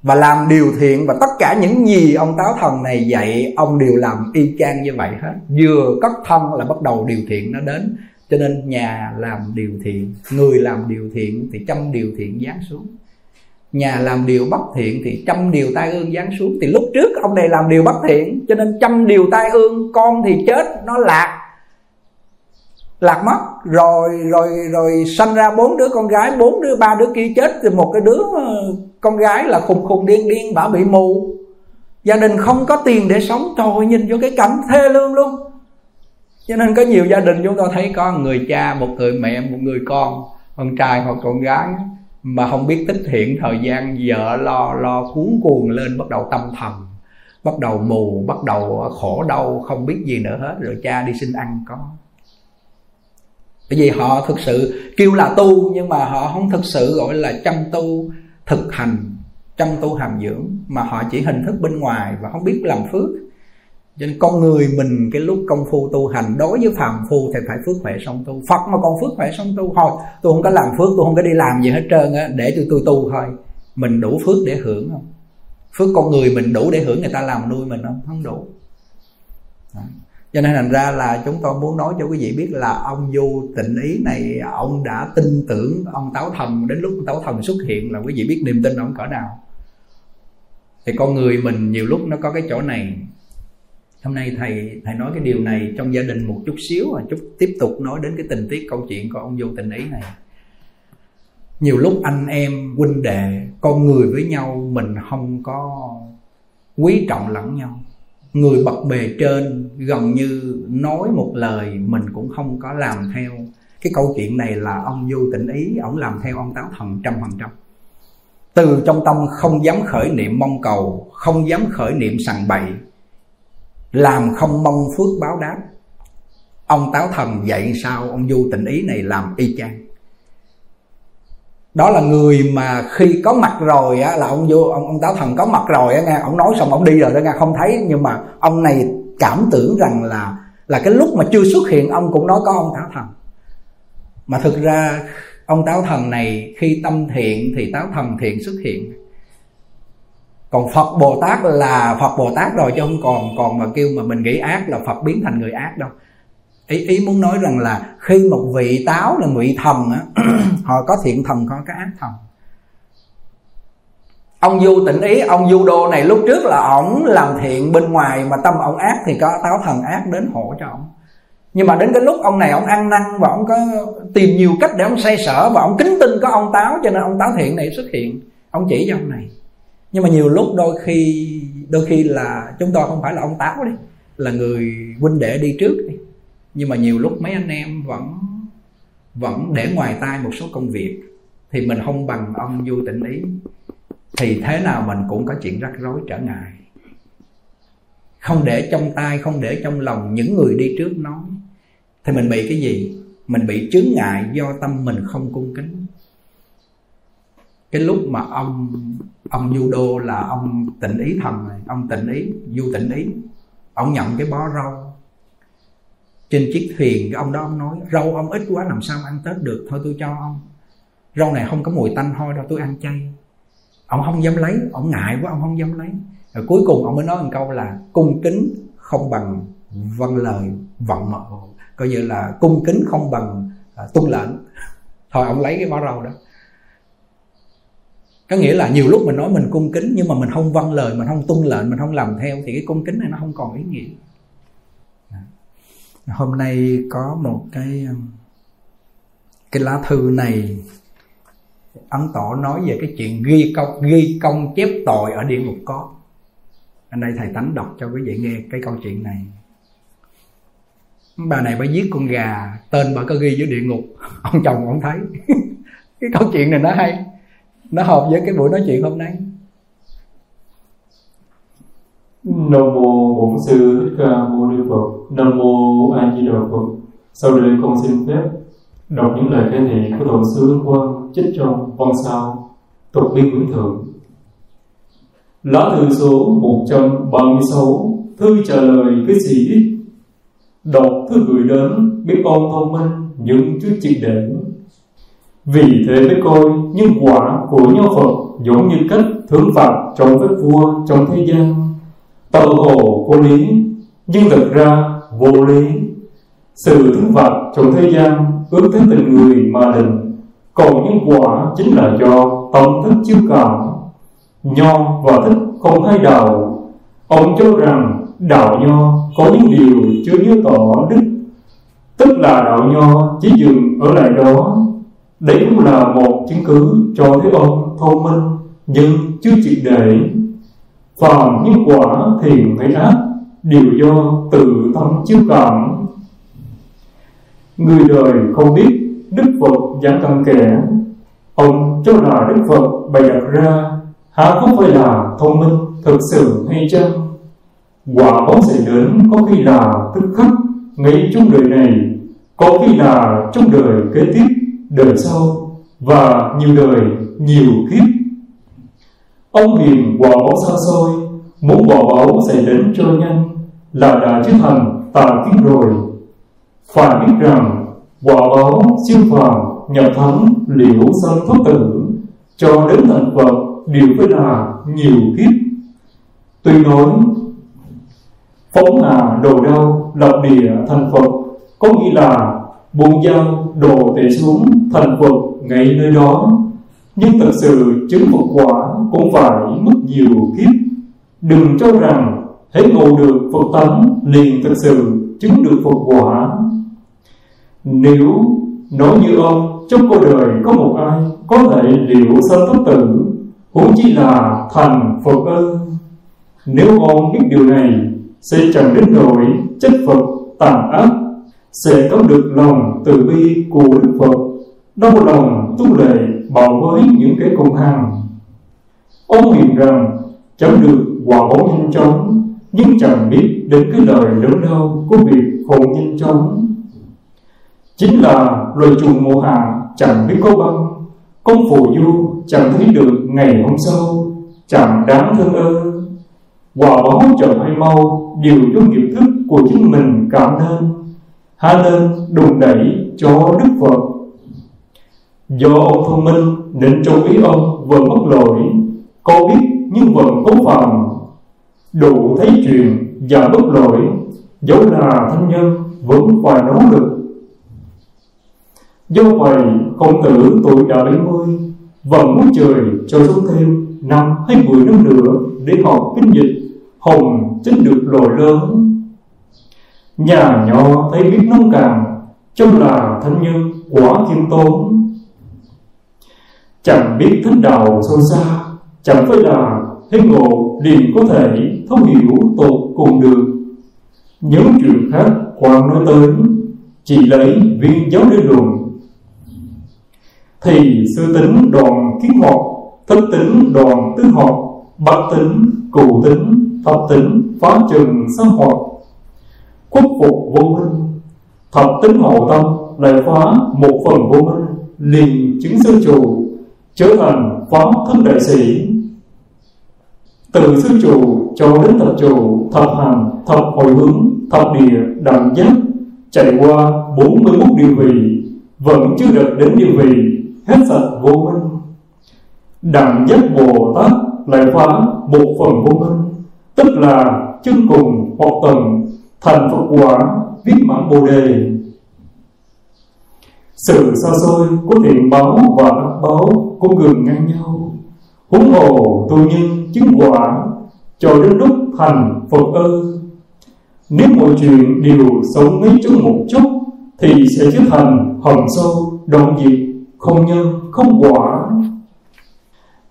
Và làm điều thiện và tất cả những gì ông táo thần này dạy, ông đều làm y chang như vậy hết. Vừa cất thân là bắt đầu điều thiện nó đến. Cho nên nhà làm điều thiện, người làm điều thiện thì trăm điều thiện giáng xuống nhà làm điều bất thiện thì trăm điều tai ương giáng xuống. Thì lúc trước ông này làm điều bất thiện, cho nên trăm điều tai ương, con thì chết, nó lạc. Lạc mất. Rồi rồi rồi sanh ra bốn đứa con gái, bốn đứa, ba đứa kia chết, thì một cái đứa ờ, con gái là khùng khùng điên điên, bả bị mù. Gia đình không có tiền để sống, trời nhìn vô cái cảnh thê lương luôn. Cho nên có nhiều gia đình chúng tôi thấy có người cha, một người mẹ, một người con con trai hoặc con gái mà không biết tích hiện thời gian vợ lo lo cuốn cuồng lên bắt đầu tâm thầm, bắt đầu mù, bắt đầu khổ đau, không biết gì nữa hết. Rồi cha đi xin ăn có. Bởi vì họ thực sự kêu là tu, nhưng mà họ không thực sự gọi là chăm tu, thực hành, chăm tu hàm dưỡng. Mà họ chỉ hình thức bên ngoài và không biết làm phước cho nên con người mình cái lúc công phu tu hành, đối với phàm phu thì phải phước huệ song tu. Phật mà còn phước huệ song tu thôi. Tôi không có làm phước, tôi không có đi làm gì hết trơn á, để tôi tôi tu thôi. Mình đủ phước để hưởng không? Phước con người mình đủ để hưởng người ta làm nuôi mình không? Không đủ. Đó. Cho nên thành ra là chúng tôi muốn nói cho quý vị biết là ông du tịnh ý này, ông đã tin tưởng ông táo thần. Đến lúc táo thần xuất hiện là quý vị biết niềm tin ông cỡ nào. Thì con người mình nhiều lúc nó có cái chỗ này hôm nay thầy thầy nói cái điều này trong gia đình một chút xíu và chút tiếp tục nói đến cái tình tiết câu chuyện của ông vô tình ý này. Nhiều lúc anh em huynh đệ, con người với nhau, mình không có quý trọng lẫn nhau. Người bậc bề trên gần như nói một lời mình cũng không có làm theo. Cái câu chuyện này là ông vô tình ý ông làm theo ông táo thần trăm phần trăm. Từ trong tâm không dám khởi niệm mong cầu, không dám khởi niệm sằng bậy làm không mong phước báo đáp. Ông táo thần dạy sao ông du tịnh ý này làm y chang. Đó là người mà khi có mặt rồi á, là ông vô, ông ông táo thần có mặt rồi á nghe, ông nói xong ông đi rồi đó nghe, không thấy. Nhưng mà ông này cảm tưởng rằng là là cái lúc mà chưa xuất hiện, ông cũng nói có ông táo thần. Mà thực ra, ông táo thần này khi tâm thiện thì táo thần thiện xuất hiện còn phật bồ tát là phật bồ tát rồi chứ không còn còn mà kêu mà mình nghĩ ác là phật biến thành người ác đâu. Ý ý muốn nói rằng là khi một vị táo là ngụy thần á, họ có thiện thần có cái ác thần. Ông du tịnh ý, ông du đô này lúc trước là ổng làm thiện bên ngoài mà tâm ổng ác thì có táo thần ác đến hộ cho ổng. Nhưng mà đến cái lúc ông này ông ăn năn và ông có tìm nhiều cách để ông say sở và ông kính tin có ông táo cho nên ông táo thiện này xuất hiện. Ông chỉ cho ông này nhưng mà nhiều lúc đôi khi đôi khi là chúng tôi không phải là ông táo đi, là người huynh đệ đi trước đi. Nhưng mà nhiều lúc mấy anh em vẫn vẫn để ngoài tai một số công việc, thì mình không bằng ông du tịnh ý. Thì thế nào mình cũng có chuyện rắc rối trở ngại. Không để trong tay không để trong lòng những người đi trước nói. Thì mình bị cái gì? Mình bị chướng ngại do tâm mình không cung kính cái lúc mà ông ông du đô là ông tịnh ý thần này ông tịnh ý du tịnh ý ông nhận cái bó rau. Trên chiếc thuyền cái ông đó ông nói rau ông ít quá làm sao ăn tết được? Thôi tôi cho ông. Rau này không có mùi tanh thôi đâu tôi ăn chay. Ông không dám lấy ông ngại quá ông không dám lấy. Rồi cuối cùng ông mới nói một câu là cung kính không bằng văn lời vận mộ. Coi như là cung kính không bằng à, tuân lệnh. Thôi ông lấy cái bó rau đó có nghĩa là nhiều lúc mình nói mình cung kính nhưng mà mình không vâng lời, mình không tuân lệnh, mình không làm theo thì cái cung kính này nó không còn ý nghĩa. Dạ. Hôm nay có một cái um, cái lá thư này ấn tổ nói về cái chuyện ghi công ghi công chép tội ở địa ngục có. Anh đây thầy tánh đọc cho quý vị nghe cái câu chuyện này. Bà này bà giết con gà, tên bà có ghi dưới địa ngục, ông chồng ông thấy. Cái câu chuyện này nó hay nó hợp với cái buổi nói chuyện hôm nay
Nam mô Bổn sư Thích Ca Mâu Ni Phật. Nam mô A Di Đà Phật. Sau đây con xin phép đọc những lời khai thị của tổ sư Ấn Quang trích trong văn sao, tục biên quyển thượng. Lá thư số 136 thư trả lời cái sĩ. ít đọc thư gửi đến biết con thông minh, nhưng chưa triệt để vì thế với coi nhân quả của nho Phật giống như cách thưởng phạt trong với vua trong thế gian. Tờ hồ có lý, nhưng thực ra vô lý. Sự thưởng phạt trong thế gian ước thế tình người mà định, còn nhân quả chính là do tâm thức chiếu cảm. Nho và thích không hay đạo. Ông cho rằng đạo nho có những điều chưa như tỏ đức, tức là đạo nho chỉ dừng ở lại đó đấy cũng là một chứng cứ cho thấy ông thông minh, nhưng chưa triệt để phàm nhân quả thiện hay ác, đều do tự tâm chiếu cảm. Người đời không biết đức phật giảng căn kẻ. Ông cho là đức phật bày đặt ra, há không phải là thông minh thực sự hay chăng? Quả báo sẽ đến có khi là tức khắc ngay trong đời này, có khi là trong đời kế tiếp đời sau và nhiều đời, nhiều kiếp. Ông hiền quả báo xa xôi, muốn quả báo sẽ đến cho nhanh là đã trở thành tà kiến rồi. Phải biết rằng, quả báo siêu phàm, nhập thánh liễu sanh thoát tử, cho đến thành phật đều phải là nhiều kiếp. Tuy nói, phóng hà đồ đau lập địa thành phật có nghĩa là buông dao, đồ tệ xuống, thành phật ngay nơi đó. Nhưng thật sự chứng Phật quả cũng phải mất nhiều kiếp. Đừng cho rằng hãy ngộ được Phật tánh liền thật sự chứng được Phật quả. Nếu nói như ông, trong cuộc đời có một ai có thể liệu sanh tất tử, huống chỉ là thành Phật ơn nếu ông biết điều này, sẽ chẳng đến nỗi chất Phật tàn ác sẽ có được lòng từ bi của Đức Phật. Đau lòng tu lệ bảo với những kẻ cùng hàng ông nguyện rằng, chẳng được quả báo nhanh chóng, nhưng chẳng biết đến cái lời lớn đau của việc khổ nhanh chóng. Chính là loài trùng mùa hạ chẳng biết có băng, công phù du chẳng thấy được ngày hôm sau, chẳng đáng thương ơ. Quả báo chậm hay mau, đều do nghiệp thức của chính mình cảm nên há nên đùn đẩy cho đức phật. Do ông thông minh nên trong ý ông vừa mất lỗi có biết nhưng vẫn cố phạm đủ thấy chuyện và bất lỗi dẫu là thanh nhân, vẫn phải nỗ lực. Do vậy công tử tuổi đã 70 vẫn muốn trời cho xuống thêm năm hay mười năm nữa để học kinh dịch, hồng chính được lồi lớn nhà nhỏ thấy biết nông cạn, trong là thân nhân quả khiêm tốn. Chẳng biết thánh đạo sâu xa, chẳng phải là thấy ngộ liền có thể thấu hiểu tột cùng được. Những chuyện khác quan nói tới, chỉ lấy viên giáo để luận. Thì sư tính đoàn kiến học, thất tính đoàn tứ học, bát tính, cụ tính thập tính, phá trừng xã hoạt khuất phục vô minh thập tính hộ tâm lại phá một phần vô minh liền chứng sư chủ, trở thành pháp thân đại sĩ. Từ sư chủ cho đến thập chủ, thập hành, thập hồi hướng, thập địa, đẳng giác, chạy qua 41 điều vị, vẫn chưa được đến điều vị, hết sạch vô minh đẳng giác bồ tát lại phá một phần vô minh tức là chân cùng hoặc tầng thành Phật quả viết mãn Bồ đề. Sự xa xôi của thiện báo và ác báo cũng gần ngang nhau. Huống hồ tu nhân chứng quả cho đến lúc thành phật ư. Nếu mọi chuyện đều sống mấy chút một chút, thì sẽ trở thành hầm sâu động diệt, không nhân không quả.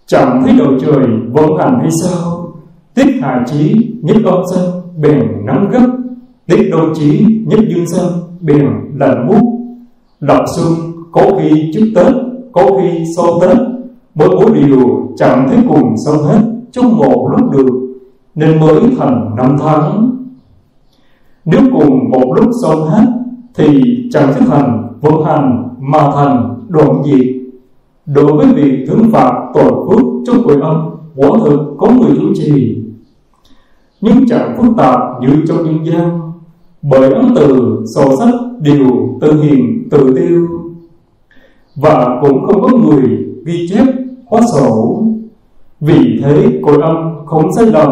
Chẳng thấy đầu trời vận hành hay sao? Tiết hạ chí nhất âm sinh bèn nắng gấp tiết đô chí nhất dương sơn biển lần mút, lập xuân có khi trước tết có khi sau tết. Mỗi bố điều chẳng thấy cùng xong hết trong một lúc được, nên mới thành năm tháng. Nếu cùng một lúc xong hết, thì chẳng thể thành vô hành mà thành đoạn diệt. Đối với việc thưởng phạt tội phước trong cõi âm quả thực có người chủ trì. Nhưng chẳng phức tạp như trong nhân gian bởi ấn từ sổ sách đều tự hiền, tự tiêu. Và cũng không có người ghi chép hóa sổ. Vì thế cội âm không sai lầm.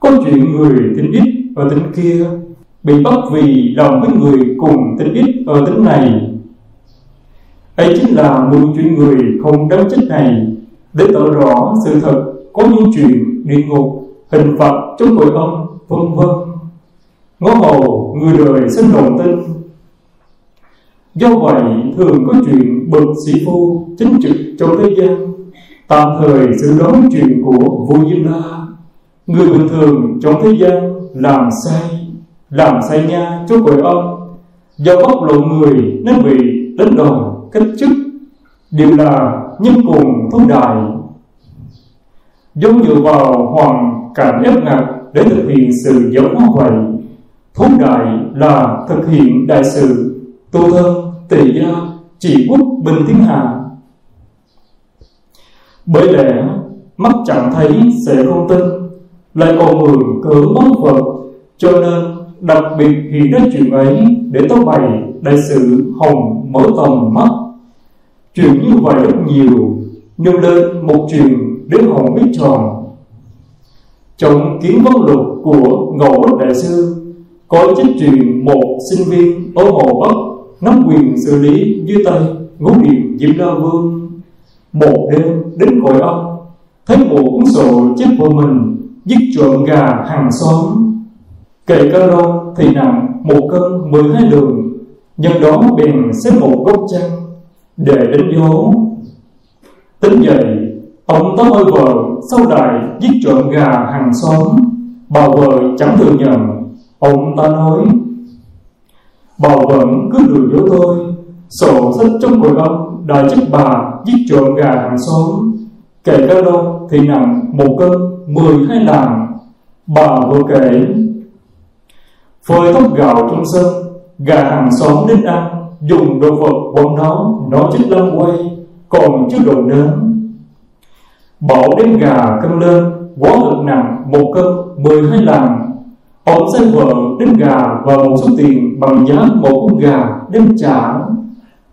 Có chuyện người tính ít ở tính kia, bị bắt vì lòng với người cùng tính ít ở tính này. Ấy chính là mưu chuyện người không đáng trách này. Để tỏ rõ sự thật, có những chuyện địa ngục, hình phạt trong cội âm, vân vân ngó hồ người đời sinh đồng tin. Do vậy, thường có chuyện bậc sĩ phu chính trực trong thế gian. Tạm thời xử đoán chuyện của vua diêm la người bình thường trong thế gian làm sai làm sai nha cho cõi âm. Do bóc lộ người nên bị đánh đòn cách chức, đều là nhân cùng thống đại. Giống dựa vào hoàn cảnh ép ngặt để thực hiện sự giống hóa vậy thú đại là thực hiện đại sự. Tu thân tỳ gia chỉ quốc, bình thiên hạ. Bởi lẽ, mắt chẳng thấy sẽ không tin, lại còn mượn cớ bóng phật cho nên đặc biệt hiện đến chuyện ấy để tố bày đại sự hồng mở tầm mắt. Chuyện như vậy rất nhiều nêu lên một chuyện đến hồng biết tròn. Trong kiến văn lục của ngộ đại sư có chức truyền một sinh viên ở hồ bắc nắm quyền xử lý dưới tay ngũ điện diệm la vương. Một đêm đến cội ông, thấy một cuốn sổ chép của mình giết trộm gà hàng xóm. Cày ca rong thì nặng một cân mười hai lượng nhân đó bèn xếp một gốc chăn để đánh dấu. Tính dậy ông tóm ơi vợ sau đài giết trộm gà hàng xóm bà vợ chẳng thừa nhận ông ta nói, bảo vẫn cứ lừa dối tôi, sổ sách trong hội ông đòi giúp bà giết trộm gà hàng xóm. Kể ca đâu thì nặng một cân mười hai lạng. Bà vừa kể, phơi tóc gạo trong sân, gà hàng xóm đến ăn, dùng đồ vật quần nó nó chết lâm quay, còn chưa đồ nến. Bảo đến gà cân lên, quá lực nặng một cân mười hai lạng ông sai vợ đem gà và một số tiền bằng giá một con gà đem trả.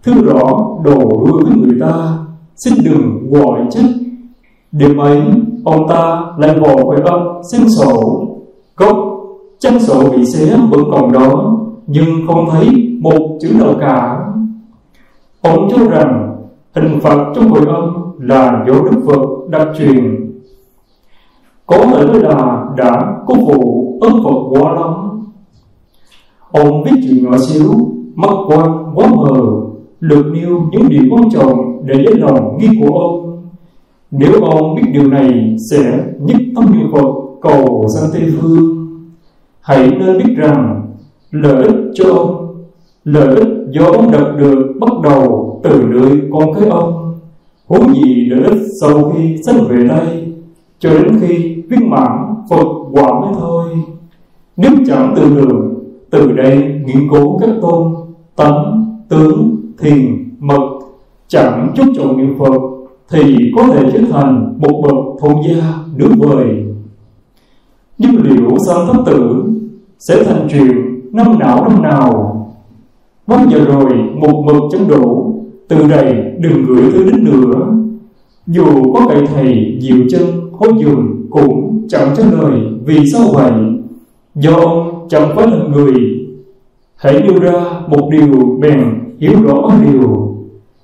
Thứ rõ đổ đuôi với người ta, xin đừng gọi trách. Điểm ấy, ông ta lại vò khỏe âm xin sổ. Cốc chân sổ bị xé vẫn còn đó, nhưng không thấy một chữ nào cả. Ông cho rằng hình phạt trong hội âm là do đức phật đặc truyền. Có thể là đã có vụ ấn phật quá lắm ông biết chuyện nhỏ xíu, mắt quan quá mờ lược nêu những điều quan trọng để lấy lòng nghi của ông. Nếu ông biết điều này, sẽ nhất tâm niệm phật cầu sang tây phương. Hãy nên biết rằng, lợi ích cho ông, lợi ích do ông đạt được bắt đầu từ nơi con cái ông. Huống gì lợi ích sau khi sanh về đây, cho đến khi viên mãn Phật quả mới thôi. Nếu chẳng từ đường, từ đây nghiên cứu các tôn, tánh, tướng, thiền, mật, chẳng chút trọng niệm Phật, thì có thể trở thành một bậc thôn gia nước vời. Nhưng liệu sao thất tử sẽ thành chuyện năm não năm nào? Bao giờ rồi một mực chẳng đủ từ đây đừng gửi thứ đến nữa. Dù có cậy thầy dịu chân, khó dường cũng chẳng cho lời vì sao vậy? Do ông chẳng phải là người. Hãy nêu ra một điều bèn hiểu rõ điều.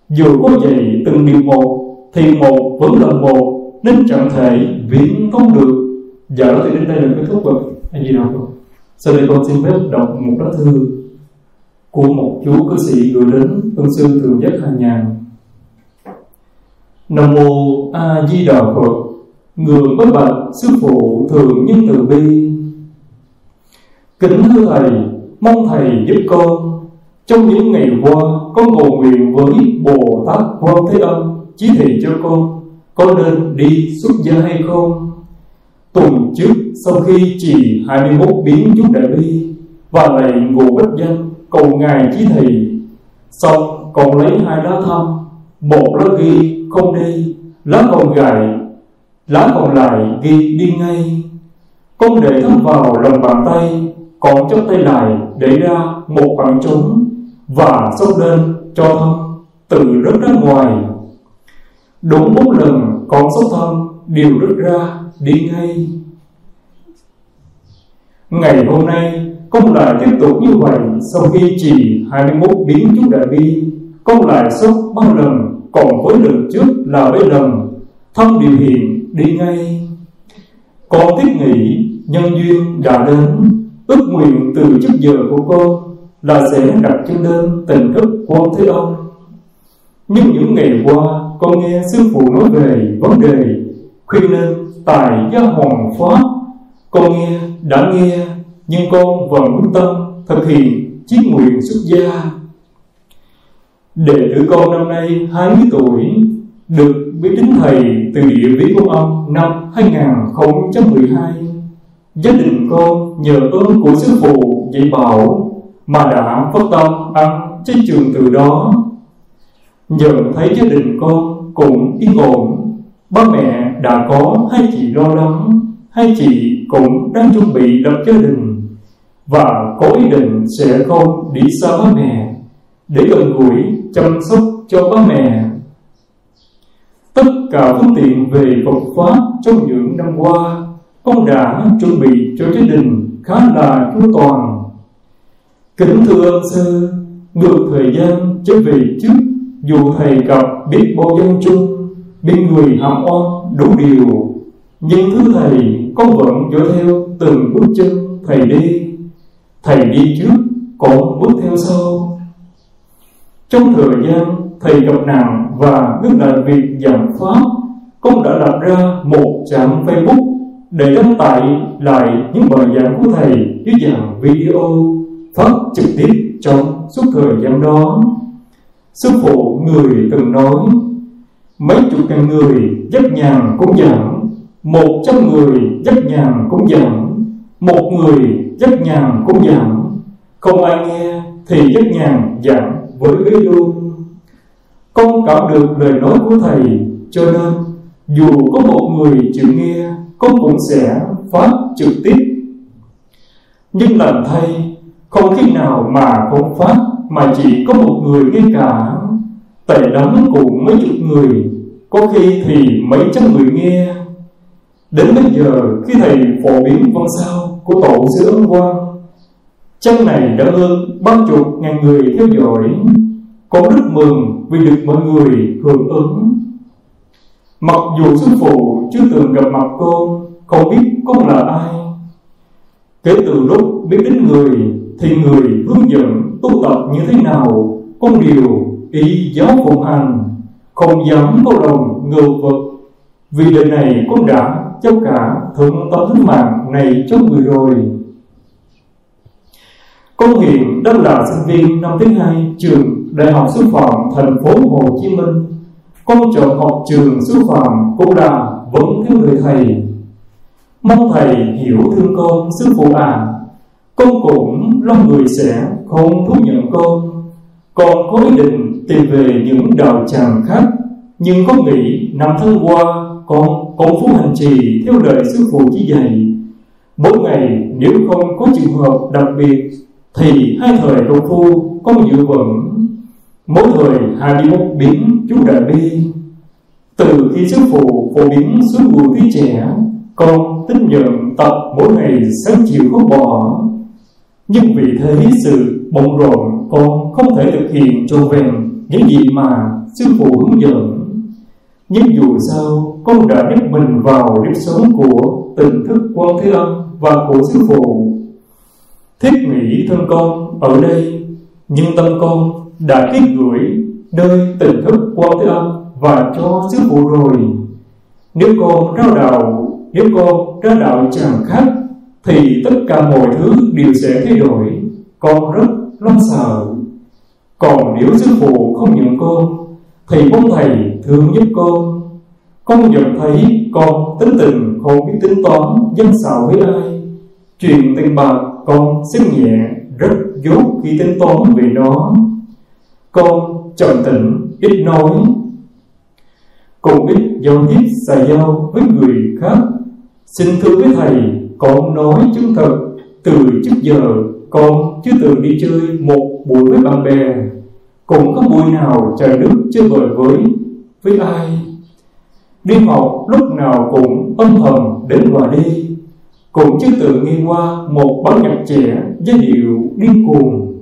Dù có vậy từng điều một, Thì một vẫn là một, Nên chẳng thể viễn không được. Dạ, Giờ đó thì đến đây là kết thúc rồi. Anh gì đâu Sau đây con xin phép đọc một lá thư Của một chú cư sĩ gửi đến Ân sư thường giác hàng nhàn. Nam mô A Di Đà Phật. Người bất bệnh sư phụ thường nhân từ bi. Kính thưa thầy, mong thầy giúp con. Trong những ngày qua, con cầu nguyện với Bồ Tát Quan Thế Âm chỉ thị cho con có nên đi xuất gia hay không. Tuần trước, sau khi trì 21 biến chú đại bi và lại ngộ bất danh cầu ngài chỉ thị, xong còn lấy hai lá thăm, một lá ghi không đi lá còn gài lá còn lại ghi đi ngay. Con để thăm vào lòng bàn tay, còn trong tay lại để ra một khoảng trống và xốc lên cho thân từ rớt ra ngoài. Đúng bốn lần con xốc thân đều rớt ra đi ngay. Ngày hôm nay, con lại tiếp tục như vậy. Sau khi chỉ 21 biến chú đại bi con lại xốc ba lần, còn với lần trước là với lần thân điều hiện đi ngay. Con thiết nghĩ, nhân duyên đã đến. Ước nguyện từ trước giờ của con là sẽ đặt chân lên tình thức quan thế âm. Nhưng những ngày qua, con nghe sư phụ nói về vấn đề khuyên nên tài gia hoàng pháp con nghe, đã nghe, nhưng con vẫn quyết tâm thực hiện chí nguyện xuất gia. Đệ tử con năm nay 20 tuổi được biết đến thầy từ địa lý của ông năm 2012 Gia đình con nhờ ơn của sư phụ dạy bảo Mà đã phát tâm ăn trên trường từ đó. Nhờ thấy gia đình con cũng yên ổn, Ba mẹ đã có hai chị lo lắng, Hai chị cũng đang chuẩn bị lập gia đình Và có ý định sẽ không đi xa ba mẹ để gần gũi chăm sóc cho ba mẹ tất cả phương tiện về Phật pháp trong những năm qua, ông đã chuẩn bị cho gia đình khá là chu toàn. Kính thưa ơn sư, ngược thời gian trở về trước, dù thầy gặp biết bao dân chung bên người hàm oan đủ điều, nhưng thứ thầy, con vẫn dõi theo từng bước chân thầy đi. Thầy đi trước còn bước theo sau. Trong thời gian thầy gặp nạn và ngưng lại việc giảng pháp, con đã lập ra một trang Facebook để đăng tải lại những bài giảng của thầy dưới dạng video phát trực tiếp trong suốt thời gian đó. Sư phụ người từng nói mấy chục ngàn người dắt nhàn cũng giảng, một trăm người dắt nhàn cũng giảng, một người dắt nhàn cũng giảng, không ai nghe thì dắt nhàn giảng với ấy luôn con cảm được lời nói của thầy. Cho nên, dù có một người chịu nghe, con cũng sẽ phát trực tiếp. Nhưng lần thay, không khi nào mà không phát, mà chỉ có một người nghe cả. Tệ lắm cũng mấy chục người, có khi thì mấy trăm người nghe. Đến bây giờ, khi thầy phổ biến văn sao của tổ sư ấn quang chân này đã hơn ba chục ngàn người theo dõi con rất mừng vì được mọi người hưởng ứng. Mặc dù sư phụ chưa từng gặp mặt con, không biết con là ai. Kể từ lúc biết đến người, thì người hướng dẫn tu tập như thế nào, con đều ý giáo phụng hành không dám có lòng ngờ vật vì đời này con đã cho cả thượng tâm tính mạng này cho người rồi. Con hiện đang là sinh viên năm thứ hai trường Đại học Sư phạm thành phố Hồ Chí Minh, Con chọn học trường sư phạm cũng là vẫn cái người thầy. Mong thầy hiểu thương con, sư phụ à Con cũng lo người sẽ không thú nhận con. Con có ý định tìm về những đạo tràng khác, Nhưng có nghĩ năm tháng qua Con công phu hành trì theo lời sư phụ chỉ dạy. Mỗi ngày nếu không có trường hợp đặc biệt, Thì hai thời công phu con dự vững mỗi người 21 biến chú đại bi từ khi sư phụ phổ biến suốt buổi tí trẻ, con tín nhận tập mỗi ngày sáng chiều không bỏ. Nhưng vì thế sự bận rộn, con không thể thực hiện trọn vẹn những gì mà sư phụ hướng dẫn. Nhưng dù sao, con đã nếp mình vào nếp sống của tình thức quan thế âm và của sư phụ. Thiết nghĩ thân con ở đây, nhưng tâm con đã kết gửi nơi tỉnh thức quan thế âm và cho sư phụ rồi. Nếu con ra đạo nếu con ra đạo chẳng khác, thì tất cả mọi thứ đều sẽ thay đổi. Con rất lo sợ. Còn nếu sư phụ không nhận con, thì mong thầy thương giúp con. Con nhận thấy con tính tình không biết tính toán dân xạo với ai. Chuyện tiền bạc con xin nhẹ, rất dốt khi tính toán về nó con trầm tĩnh ít nói. Cũng ít giao tiếp xài giao với người khác. Xin thưa với thầy, con nói chứng thật. Từ trước giờ, con chưa từng đi chơi một buổi với bạn bè. Cũng có buổi nào trời nước chơi bời với với ai? Đi học lúc nào cũng âm thầm đến và đi. Cũng chưa từng nghe qua một bản nhạc trẻ giai điệu điên cuồng.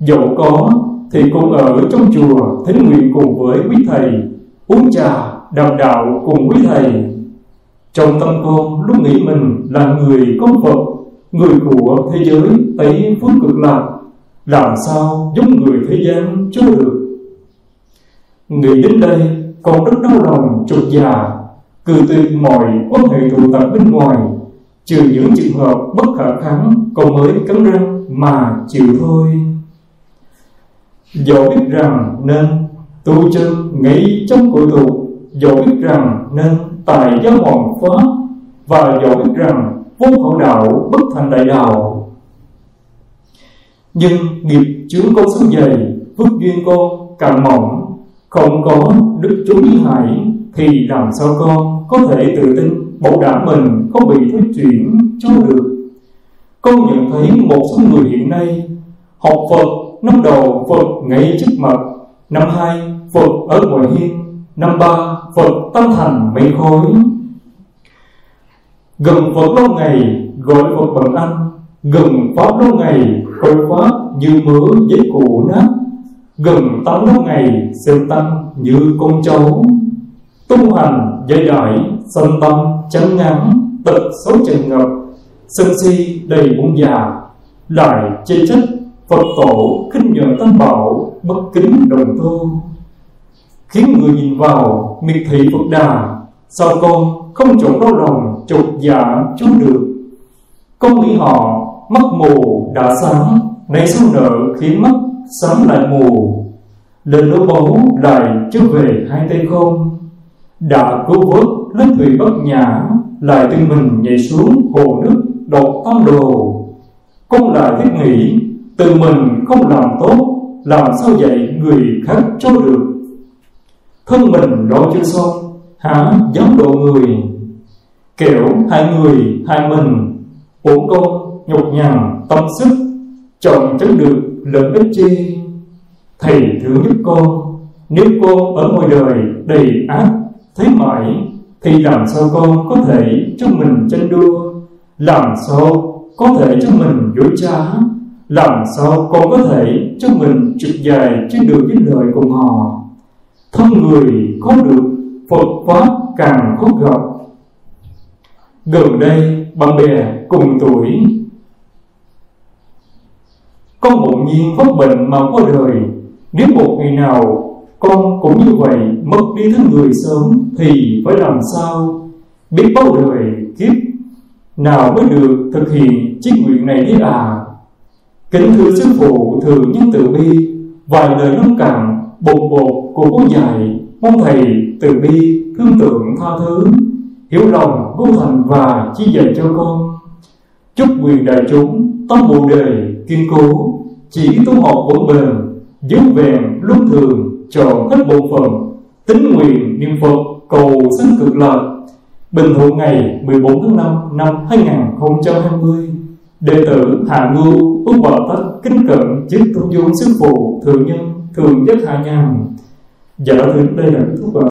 Dẫu có thì cũng ở trong chùa thính nguyện cùng với quý thầy, uống trà, đàm đạo cùng quý thầy. Trong tâm con, lúc nghĩ mình là người công Phật, người của thế giới tây phương cực lạc, làm sao giống người thế gian cho được? Nghĩ đến đây, con rất đau lòng trục già cư tuyệt mọi quan hệ tụ tập bên ngoài, trừ những trường hợp bất khả kháng, con mới cắn răng mà chịu thôi dẫu biết rằng nên tu chân, nghĩ trong cội tụ dẫu biết rằng nên tài giáo hoàng pháp và dẫu biết rằng vô hậu đạo bất thành đại đạo. Nhưng nghiệp chướng con xuống dày, phước duyên con càng mỏng, không có đức chú ý hải, thì làm sao con có thể tự tin bảo đảm mình không bị thuyết chuyển cho được? Con nhận thấy một số người hiện nay học Phật năm đầu Phật ngay trước mặt năm hai Phật ở ngoài hiên, năm ba Phật tâm thành mấy khối. gần Phật lâu ngày gọi Phật bằng anh, gần Pháp lâu ngày gọi Pháp như mớ giấy cũ nát gần tám lâu ngày xem tăng như con cháu. Tu hành dây đại, sanh tâm chánh ngắn, tật xấu trần ngập. Sân si đầy bụng già, lại chê trách Phật tổ khinh nhờ tam bảo, bất kính đồng tu. Khiến người nhìn vào, miệt thị Phật đà, sao con không chọn đau lòng trục dạ chú được? Con nghĩ họ mắt mù đã sáng, nay sao nợ khiến mắt sáng lại mù? Lên đấu báu lại chưa về hai tay không? Đã cứu vớt lên thủy bất nhã, lại tự mình nhảy xuống hồ nước đột tam đồ con lại thiết nghĩ tự mình không làm tốt, làm sao dạy người khác cho được? Thân mình lo chưa xong hả dám độ người? Kẻo hai người, hai mình. Uổng công, nhục nhằn tâm sức, chọn chẳng được lợi ích chi? Thầy thương giúp con nếu cô ở ngoài đời đầy ác, thấy mãi, thì làm sao con có thể cho mình tranh đua? Làm sao có thể cho mình dối trá? Làm sao con có thể cho mình trượt dài trên đường với lời cùng họ? Thân người có được, Phật Pháp càng khó gặp. Gần đây, bạn bè cùng tuổi. Con bỗng nhiên phát bệnh mà qua đời. Nếu một ngày nào con cũng như vậy Mất đi thân người sớm Thì phải làm sao? Biết bao đời kiếp Nào mới được thực hiện chiếc nguyện này đi à? Kính thưa sư phụ thường nhân từ bi Vài lời nông cảm, bột bột của cô dạy Mong thầy từ bi thương tượng tha thứ hiểu lòng vô thành và chi dạy cho con. Chúc quyền đại chúng tâm bồ đề kiên cố chỉ tu học vững bền giữ vẹn luân thường tròn hết bộ phận tính nguyện niệm phật cầu sinh cực lạc. Bình thuận ngày 14 tháng 5 năm 2020 đệ tử hạ Ngưu ước Bồ tất kính cận trước tôn dung sư phụ thường nhân, thường nhất hạ nhàn giả thuyết đây là thuốc thúc